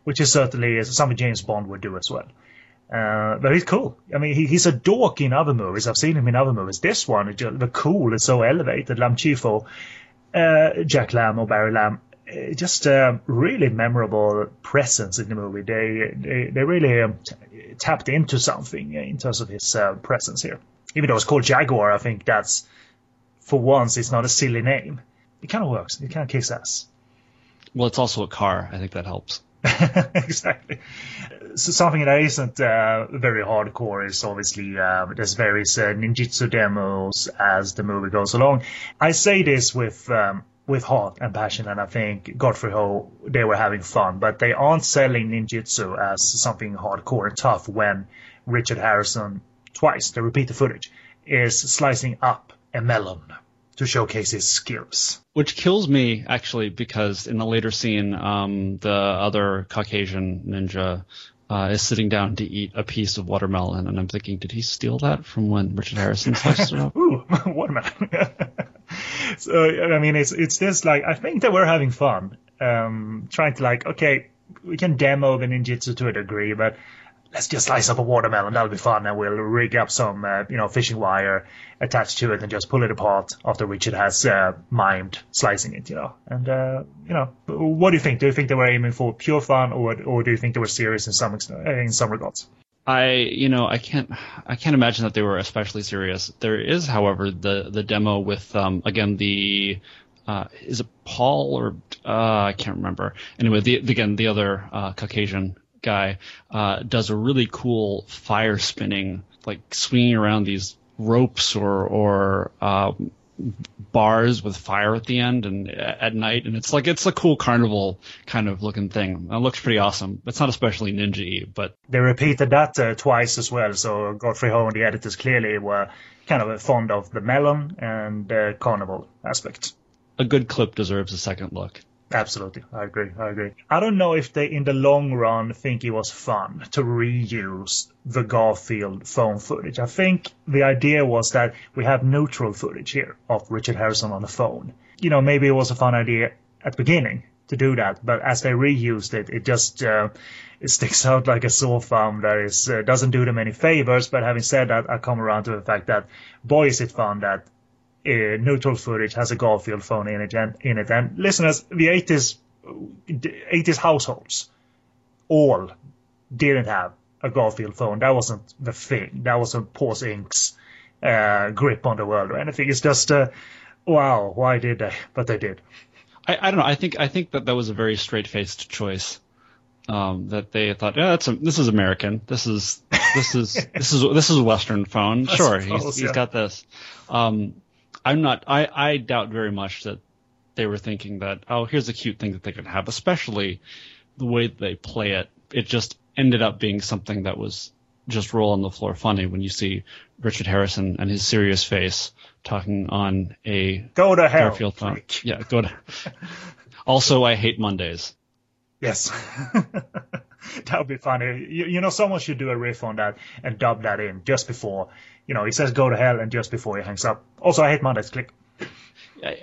which is certainly something James Bond would do as well. Uh, but he's cool. I mean, he, he's a dork in other movies. I've seen him in other movies. This one, the cool is so elevated. Lam Chi-fo, uh, Jack Lam or Barry Lam, uh, just a really memorable presence in the movie. They they, they really um, t- tapped into something in terms of his uh, presence here. Even though it's called Jaguar, I think that's for once it's not a silly name. It kind of works. It kind of kicks ass. Well, it's also a car. I think that helps. exactly. So something that isn't uh, very hardcore is obviously uh, there's various uh, ninjutsu demos as the movie goes along. I say this with um, with heart and passion, and I think Godfrey Ho they were having fun, but they aren't selling ninjutsu as something hardcore and tough when Richard Harrison twice the repeated footage is slicing up a melon to showcase his skills. Which kills me actually because in the later scene, um, the other Caucasian ninja uh, is sitting down to eat a piece of watermelon, and I'm thinking, did he steal that from when Richard Harrison sliced it up? Ooh, watermelon. so I mean, it's it's just like I think that we're having fun, um, trying to like, okay, we can demo the ninjutsu to a degree, but let's just slice up a watermelon. That'll be fun, and we'll rig up some, uh, you know, fishing wire attached to it and just pull it apart after Richard has uh, mimed slicing it, you know. And uh, you know, what do you think? Do you think they were aiming for pure fun, or or do you think they were serious in some in some regards? I you know I can't I can't imagine that they were especially serious. There is, however, the the demo with um, again the uh, is it Paul or uh, I can't remember. Anyway, the, again the other uh, Caucasian guy uh, does a really cool fire spinning, like swinging around these ropes or or um, bars with fire at the end and at night, and it's like it's a cool carnival kind of looking thing. It looks pretty awesome. It's not especially ninja but they repeated that uh, twice as well. So Godfrey Ho and the editors clearly were kind of fond of the melon and uh, carnival aspect. A good clip deserves a second look. Absolutely, I agree. I agree. I don't know if they, in the long run, think it was fun to reuse the Garfield phone footage. I think the idea was that we have neutral footage here of Richard Harrison on the phone. You know, maybe it was a fun idea at the beginning to do that, but as they reused it, it just uh, it sticks out like a sore thumb. That is uh, doesn't do them any favors. But having said that, I come around to the fact that boy is it fun that uh, neutral footage has a Garfield phone in it, and, in it. And listeners, the 80s, 80s households all didn't have a Garfield phone. That wasn't the thing. That wasn't Paws Inc.'s uh, grip on the world or anything. It's just, uh, wow, why did they? But they did. I, I don't know. I think I think that that was a very straight faced choice. Um, that they thought, yeah, that's a, this is American. This is this is this is this is a Western phone. Sure, suppose, he's, he's got this. Um, I'm not. I I doubt very much that they were thinking that oh here's a cute thing that they could have, especially the way they play it. It just ended up being something that was just roll on the floor funny when you see Richard Harrison and his serious face talking on a go to hell. Garfield phone. Yeah, go to. also, I hate Mondays. Yes. that would be funny. You, you, know, someone should do a riff on that and dub that in just before you know, he says go to hell and just before he hangs up. Also, I hate Mondays. Click.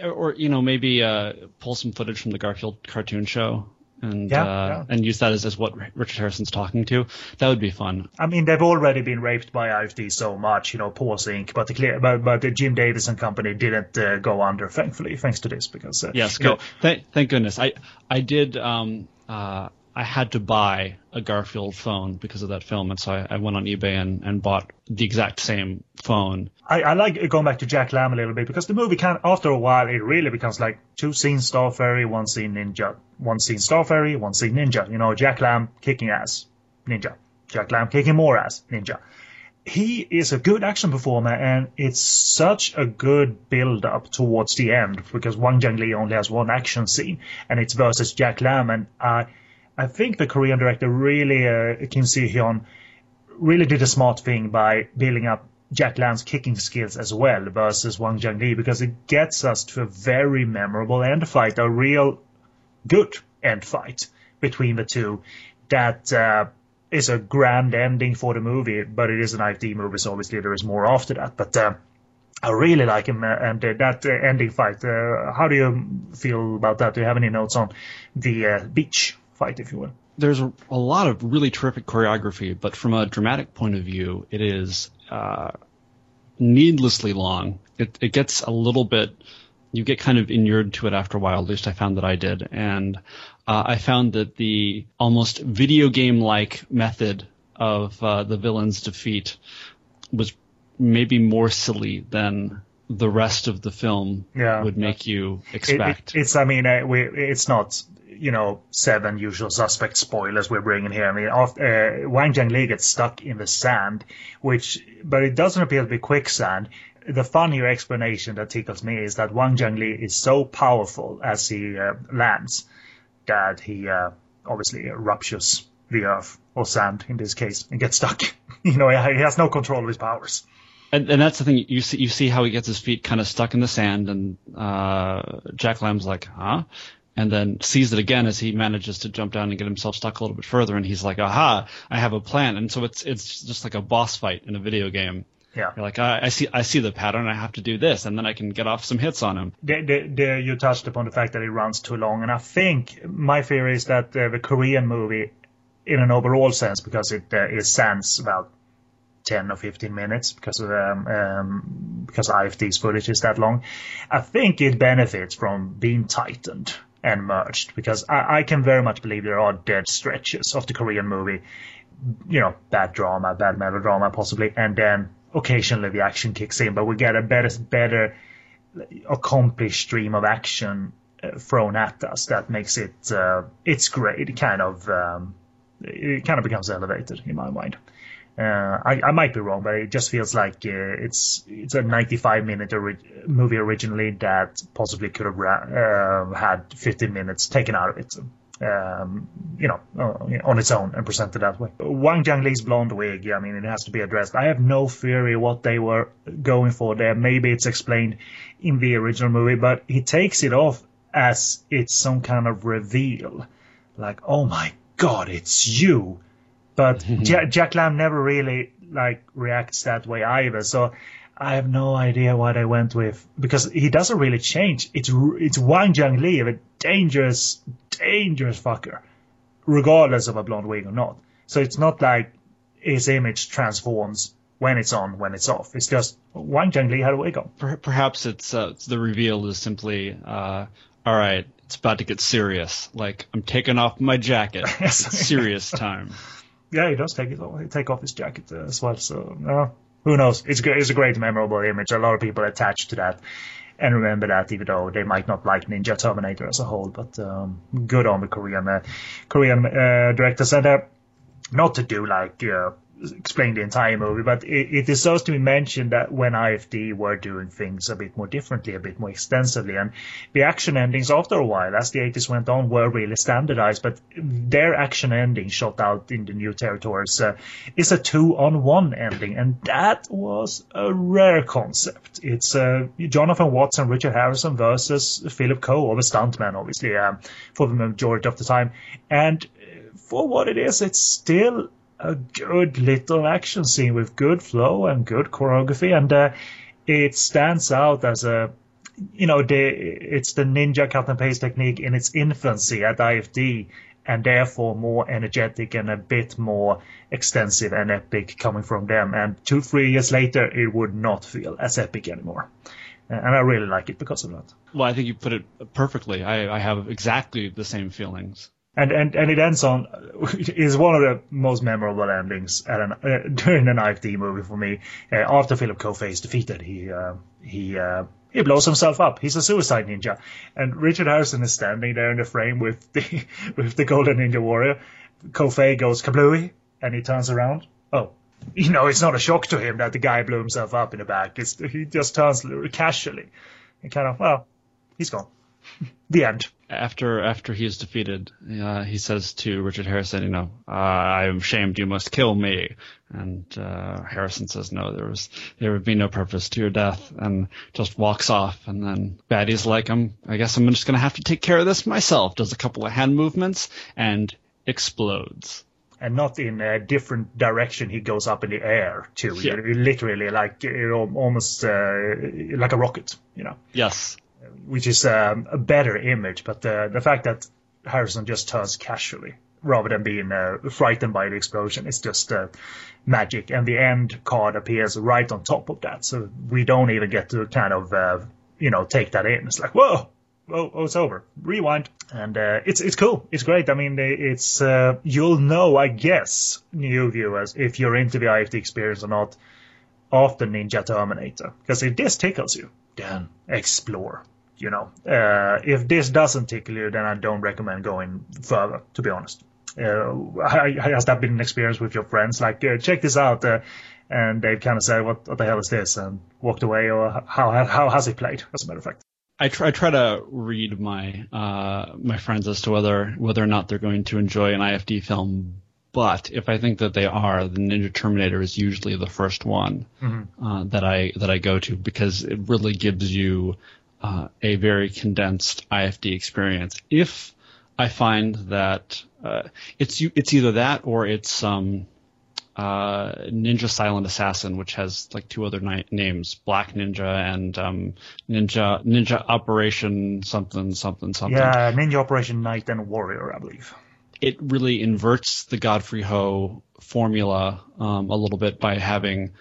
Or you know maybe uh, pull some footage from the Garfield cartoon show and yeah, uh, yeah. and use that as, as what Richard Harrison's talking to. That would be fun. I mean, they've already been raped by IFD so much, you know, Paws Inc. But the clear, but, but the Jim Davis and company didn't uh, go under, thankfully, thanks to this. Because uh, yes, go. Th- thank goodness. I I did. Um, uh, I had to buy a Garfield phone because of that film, and so I, I went on eBay and, and bought the exact same phone. I, I, like going back to Jack Lam a little bit because the movie can, after a while, it really becomes like two scenes Star Ferry, one scene Ninja, one scene Star Ferry, one scene Ninja. You know, Jack Lam kicking ass, Ninja. Jack Lam kicking more ass, Ninja. He is a good action performer, and it's such a good build up towards the end because Hwang Jang Lee only has one action scene, and it's versus Jack Lam, and I. I think the Korean director really, uh, Kim Si Hyun, really did a smart thing by building up Jack Lam's kicking skills as well versus Hwang Jang Lee because it gets us to a very memorable end fight, a real good end fight between the two that uh, is a grand ending for the movie, but it is an IFD movie, so obviously there is more after that. But uh, I really like him uh, and uh, that uh, ending fight. Uh, how do you feel about that? Do you have any notes on the beach fight, if you will. There's a, a, lot of really terrific choreography, but from a dramatic point of view, it is uh, needlessly long. It, it gets a little bit, you get kind of inured to it after a while. At least I found that I did, and uh, I found that the almost video game-like method of uh, the villain's defeat was maybe more silly than the rest of the film yeah, would make you expect. It, it, it's, I mean, uh, we, it's not you know, seven usual suspect spoilers we're bringing here. I mean, uh, Hwang Jang Lee gets stuck in the sand, which, but it doesn't appear to be quicksand. The funnier explanation that tickles me is that Hwang Jang Lee is so powerful as he uh, lands that he uh, obviously ruptures the earth or sand in this case and gets stuck. you know, he has no control of his powers. And, and, that's the thing. You see, you see how he gets his feet kind of stuck in the sand, and uh, Jack Lam's like, "Huh?" And then sees it again as he manages to jump down and get himself stuck a little bit further and he's like aha i have a plan. And so it's it's just like a boss fight in a video game. Yeah. You're like I, I see i see the pattern. I have to do this and then i can get off some hits on him. The, the, the, you touched upon the fact that it runs too long and i think my theory is that uh, the korean movie in an overall sense because it uh, it stands about 10 or 15 minutes because of um, um, because IFD's footage is that long. I think it benefits from being tightened and merged because I, I can very much believe there are dead stretches of the Korean movie, you know, bad drama, bad melodrama possibly, and then occasionally the action kicks in, but we get a better better accomplished stream of action uh, thrown at us that makes it uh, it's great. Kind of um, it kind of becomes elevated in my mind. Uh, I, I, might be wrong, but it just feels like uh, it's it's a 95 minute ori- movie originally that possibly could have ra- uh, had 15 minutes taken out of it. Um, you know, uh, on its own and presented that way. Hwang Jang Lee's blonde wig, I mean, it has to be addressed. I have no theory what they were going for there. Maybe it's explained in the original movie, but he takes it off as it's some kind of reveal. Like, oh my god, it's you but Jack, Jack Lam never really like reacts that way either. So I have no idea what I went with because he doesn't really change. It's it's Hwang Jang Lee, a dangerous, dangerous fucker, regardless of a blonde wig or not. So it's not like his image transforms when it's on, when it's off. It's just Hwang Jang Lee had a wig on. Perhaps it's uh, the reveal is simply, uh, all right, it's about to get serious. Like I'm taking off my jacket. it's serious time yeah, he does take it off, take off his jacket as well. So uh, who knows? It's it's a great memorable image. A lot of people attach to that and remember that, even though they might not like Ninja Terminator as a whole. But um, good on the Korean uh, Korean uh, directors and uh, not to do like uh, explain the entire movie, but it, it deserves to be mentioned that when IFD were doing things a bit more differently, a bit more extensively, and the action endings after a while, as the 80s went on, were really standardized, but their action ending shot out in the new territories uh, is a two-on-one ending, and that was a rare concept. It's uh, Jonathan Wattis and Richard Harrison versus Philip Ko, or the stuntman, obviously, um, for the majority of the time, and for what it is, it's still a good little action scene with good flow and good choreography, and uh, it stands out as a you know the it's the ninja cut and paste technique in its infancy at IFD, and therefore more energetic and a bit more extensive and epic coming from them. And two three years later, it would not feel as epic anymore. And I really like it because of that. Well, I think you put it perfectly. I, I have exactly the same feelings and and and it ends on is one of the most memorable endings at an, uh, during an IFD movie for me. Uh, after Philip Kofe is defeated, he uh, he uh, he blows himself up. He's a suicide ninja, and Richard Harrison is standing there in the frame with the with the Golden Ninja Warrior. Kofe goes kablooey, and he turns around. Oh, you know, it's not a shock to him that the guy blew himself up in the back. It's, he just turns casually, and kind of well, he's gone. the end after after he is defeated, uh, he says to Richard Harrison, "You know, uh, I am shamed. You must kill me." And uh, Harrison says, "No, there was there would be no purpose to your death," and just walks off. And then Batty's like, "I'm. I guess I'm just gonna have to take care of this myself." Does a couple of hand movements and explodes. And not in a different direction. He goes up in the air too. Yeah. Literally, like almost uh, like a rocket. You know. Yes which is um, a better image. But the the fact that Harrison just turns casually rather than being uh, frightened by the explosion is just uh, magic. And the end card appears right on top of that, so we don't even get to kind of uh, you know take that in. It's like whoa. Oh, oh, it's over. Rewind, and uh, it's it's cool. It's great. I mean, it's uh, you'll know, I guess, new viewers, if you're into the IFD experience or not, after Ninja Terminator, because if this tickles you, then explore you know, uh, if this doesn't tickle you, then I don't recommend going further. To be honest, uh, has that been an experience with your friends? Like, uh, check this out, uh, and they've kind of said, "What, what the hell is this?" and walked away, or how how has it played? As a matter of fact. I try, I try to read my uh, my friends as to whether whether or not they're going to enjoy an IFD film. But if I think that they are, the Ninja Terminator is usually the first one mm-hmm. uh, that I that I go to because it really gives you uh, a very condensed IFD experience. If I find that uh, it's it's either that or it's um, uh, Ninja Silent Assassin, which has like two other ni- names, Black Ninja and um, Ninja Ninja Operation something something something. Yeah, Ninja Operation Knight and Warrior, I believe. It really inverts the Godfrey Ho formula um, a little bit by having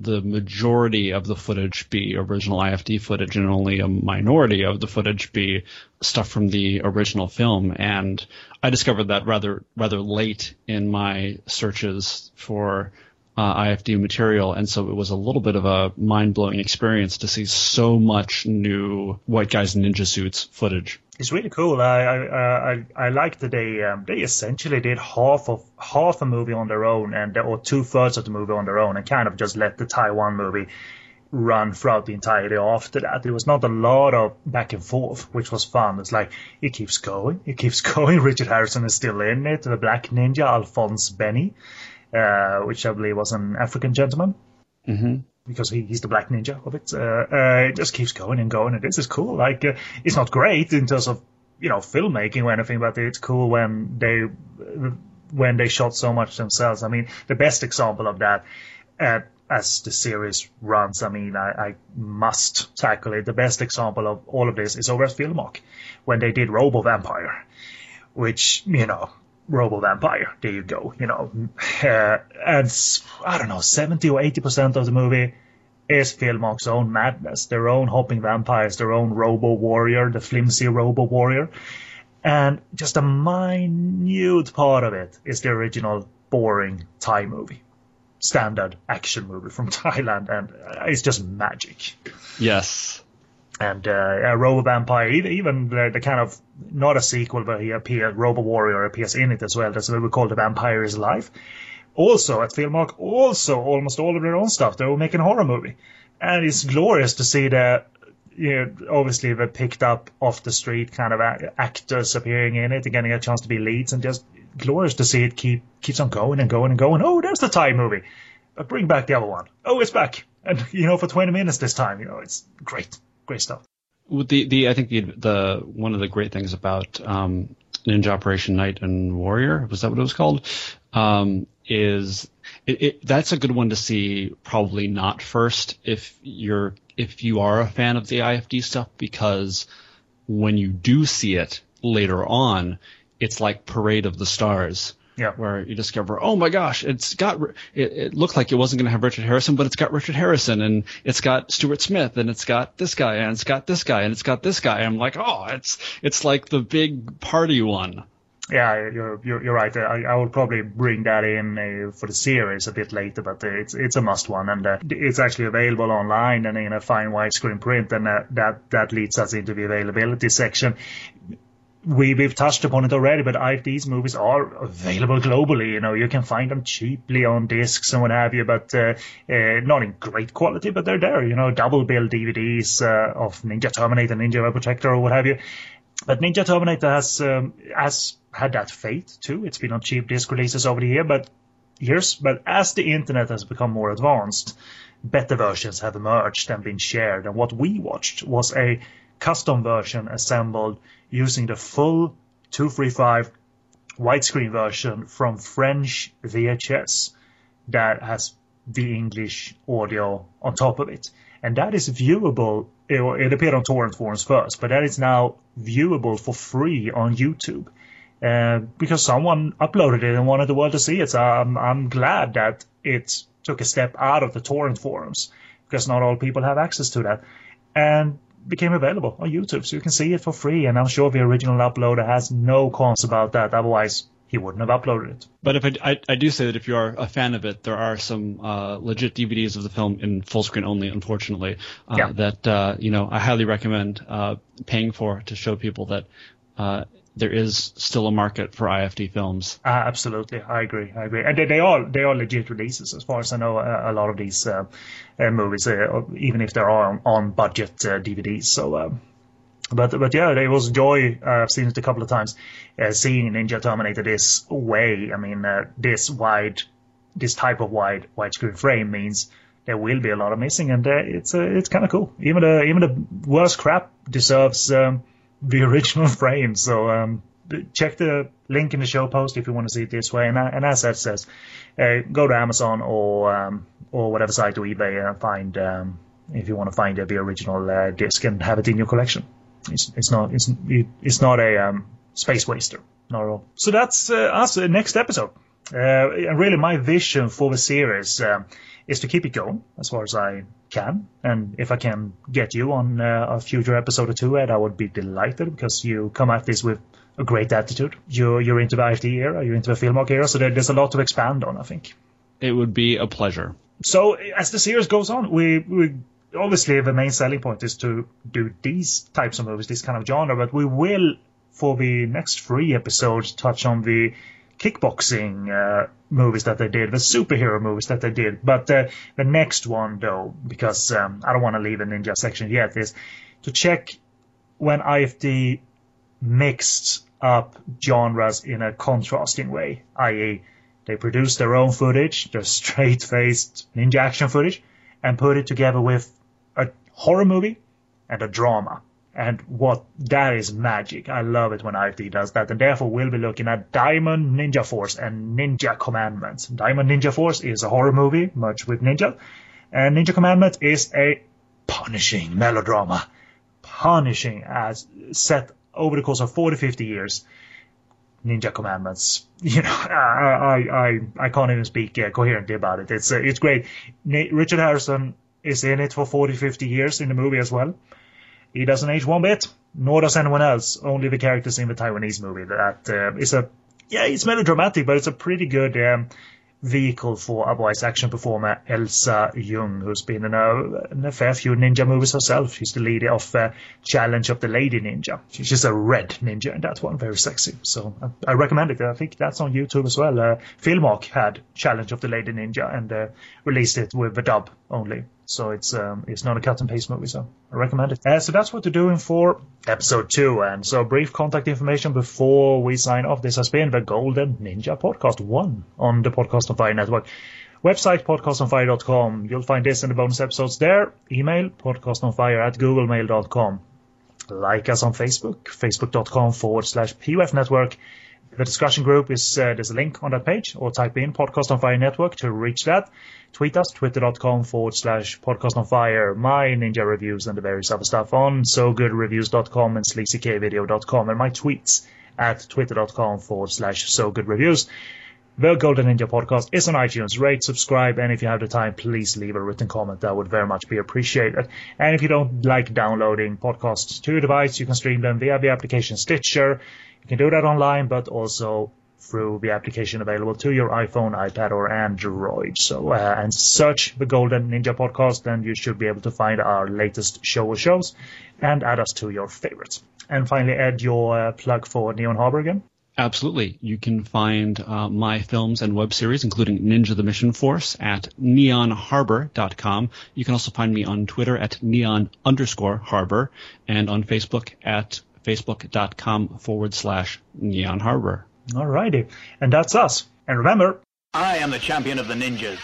the majority of the footage be original IFD footage and only a minority of the footage be stuff from the original film. And I discovered that rather rather late in my searches for uh, IFD material, and so it was a little bit of a mind blowing experience to see so much new white guys in ninja suits footage. It's really cool. I I I, I like that they um, they essentially did half of half a movie on their own and or two thirds of the movie on their own and kind of just let the Taiwan movie run throughout the entirety after that. There was not a lot of back and forth, which was fun. It's like it keeps going, it keeps going. Richard Harrison is still in it. The Black Ninja, Alphonse Beni, uh, which I believe was an African gentleman. Mm-hmm. Because he, he's the black ninja of it. Uh, uh, it just keeps going and going, and this is cool. Like, uh, it's not great in terms of, you know, filmmaking or anything, but it's cool when they, when they shot so much themselves. I mean, the best example of that, uh, as the series runs, I mean, I, I, must tackle it. The best example of all of this is over at Filmark when they did Robo Vampire, which, you know, Robo Vampire. There you go. You know, uh, and I don't know, 70 or 80% of the movie is Filmark's own madness, their own hopping vampires, their own Robo Warrior, the flimsy Robo Warrior. And just a minute part of it is the original boring Thai movie. Standard action movie from Thailand, and it's just magic. Yes and uh, Robo Vampire, even the, the, kind of not a sequel, but he appears, Robo Warrior appears in it as well. That's what we call The Vampire is Alive. Also at Filmark, also almost all of their own stuff. They were making a horror movie, and it's glorious to see that. You know, obviously, they picked up off the street kind of actors appearing in it and getting a chance to be leads, and just glorious to see it keep keeps on going and going and going. Oh, there's the Thai movie. But bring back the other one. Oh, it's back, and you know, for 20 minutes this time. You know, it's great great stuff. With the the I think the the one of the great things about um, Ninja Operation Knight and Warrior was that what it was called um, is it, it, that's a good one to see probably not first if you're if you are a fan of the IFD stuff because when you do see it later on it's like Parade of the Stars yeah. Where you discover, oh my gosh, it's got, it, it looked like it wasn't going to have Richard Harrison, but it's got Richard Harrison and it's got Stuart Smith and it's got this guy and it's got this guy and it's got this guy. And I'm like, oh, it's, it's like the big party one. Yeah, you're, you're, you're right. I, I will probably bring that in uh, for the series a bit later, but uh, it's it's a must one, and uh, it's actually available online and in a fine widescreen print, and uh, that that leads us into the availability section we, we've touched upon it already, but these movies are available globally. You know, you can find them cheaply on discs and what have you, but uh, uh, not in great quality, but they're there. You know, double bill DVDs uh, of Ninja Terminator, Ninja Web Protector, or what have you. But Ninja Terminator has um, has had that fate too. It's been on cheap disc releases over the year, but years. But as the internet has become more advanced, better versions have emerged and been shared. And what we watched was a custom version assembled using the full 235 widescreen version from French VHS that has the English audio on top of it. And that is viewable, it, appeared on torrent forums first, but that is now viewable for free on YouTube. Uh, because someone uploaded it and wanted the world to see it. So I'm, I'm glad that it took a step out of the torrent forums because not all people have access to that. And became available on YouTube, so you can see it for free. And I'm sure the original uploader has no qualms about that. Otherwise, he wouldn't have uploaded it. But if I, I, I, do say that if you are a fan of it, there are some uh, legit DVDs of the film in full screen only, unfortunately, uh, yeah. that uh, you know I highly recommend uh, paying for to show people that uh, there is still a market for IFD films. Uh, absolutely, I agree. I agree, and they, they are they are legit releases as far as I know. A, a lot of these uh, uh, movies, uh, even if they're on, on budget uh, DVDs. So, but but yeah, it was joy. Uh, I've seen it a couple of times. seeing Ninja Terminator this way, I mean, this wide, this type of wide widescreen frame means there will be a lot of missing, and it's it's kind of cool. Even the even the worst crap deserves. Um, the original frame. So um, check the link in the show post if you want to see it this way. And, uh, and as that says, uh, go to Amazon or um, or whatever site or eBay and find um, if you want to find the original uh, disc and have it in your collection. It's it's not it's it's not a um, space waster. Not at all. So that's uh, us. Uh, next episode. Uh, and really, my vision for the series um, is to keep it going as far as I can. And if I can get you on uh, a future episode or two, Ed, I would be delighted because you come at this with a great attitude. You're, you're into the IFD era, you're into the Filmark era, so there, there's a lot to expand on, I think. It would be a pleasure. So as the series goes on, we, we obviously the main selling point is to do these types of movies, this kind of genre, but we will for the next three episodes touch on the kickboxing uh, movies that they did, the superhero movies that they did. But uh, the next one, though, because um, I don't want to leave the ninja section yet, is to check when IFD mixed up genres in a contrasting way, i.e., they produced their own footage, their straight faced ninja action footage, and put it together with a horror movie and a drama. And what that is magic. I love it when IFD does that. And therefore we'll be looking at Diamond Ninja Force and Ninja Commandments. Diamond Ninja Force is a horror movie, much with ninja. And Ninja Commandment is a punishing melodrama. Punishing as set over the course of 40, 50 years. Ninja Commandments. You know, I I I, I can't even speak uh, coherently about it. It's uh, it's great. Na- Richard Harrison is in it for 40, 50 years in the movie as well. He doesn't age one bit, nor does anyone else. Only the characters in the Taiwanese movie. That uh, is a yeah, it's melodramatic, but it's a pretty good um, vehicle for a voice action performer, Elsa Jung, who's been in a, in a fair few ninja movies herself. She's the leader of uh, Challenge of the Lady Ninja. She's just a red ninja in that one, very sexy. So I, I recommend it. I think that's on YouTube as well. Uh, Filmark had Challenge of the Lady Ninja and uh, released it with the dub only. So it's um, it's not a cut and paste movie, so I recommend it. Uh, so that's what they're doing for episode two. And so brief contact information before we sign off. This has been the Golden Ninja Podcast One on the Podcast on Fire Network. Website podcastonfire.com. You'll find this and the bonus episodes there. Email podcastonfire at googlemail.com. Like us on Facebook, facebook.com forward slash PUF network. The discussion group is uh, there's a link on that page, or type in Podcast on Fire Network to reach that. Tweet us, twitter.com forward slash Podcast on Fire, my ninja reviews and the various other stuff on sogoodreviews.com and sleazykvideo.com, and my tweets at twitter.com forward slash sogoodreviews. The Golden Ninja Podcast is on iTunes. Rate, subscribe, and if you have the time, please leave a written comment. That would very much be appreciated. And if you don't like downloading podcasts to your device, you can stream them via the application Stitcher. You can do that online, but also through the application available to your iPhone, iPad, or Android. So, uh, and search the Golden Ninja Podcast, and you should be able to find our latest show or shows and add us to your favorites. And finally, add your uh, plug for Neon Harbor again. Absolutely. You can find uh, my films and web series, including Ninja the Mission Force, at neonharbor.com. You can also find me on Twitter at neon underscore harbor and on Facebook at facebook.com forward slash neon harbor. Alrighty. And that's us. And remember, I am the champion of the ninjas.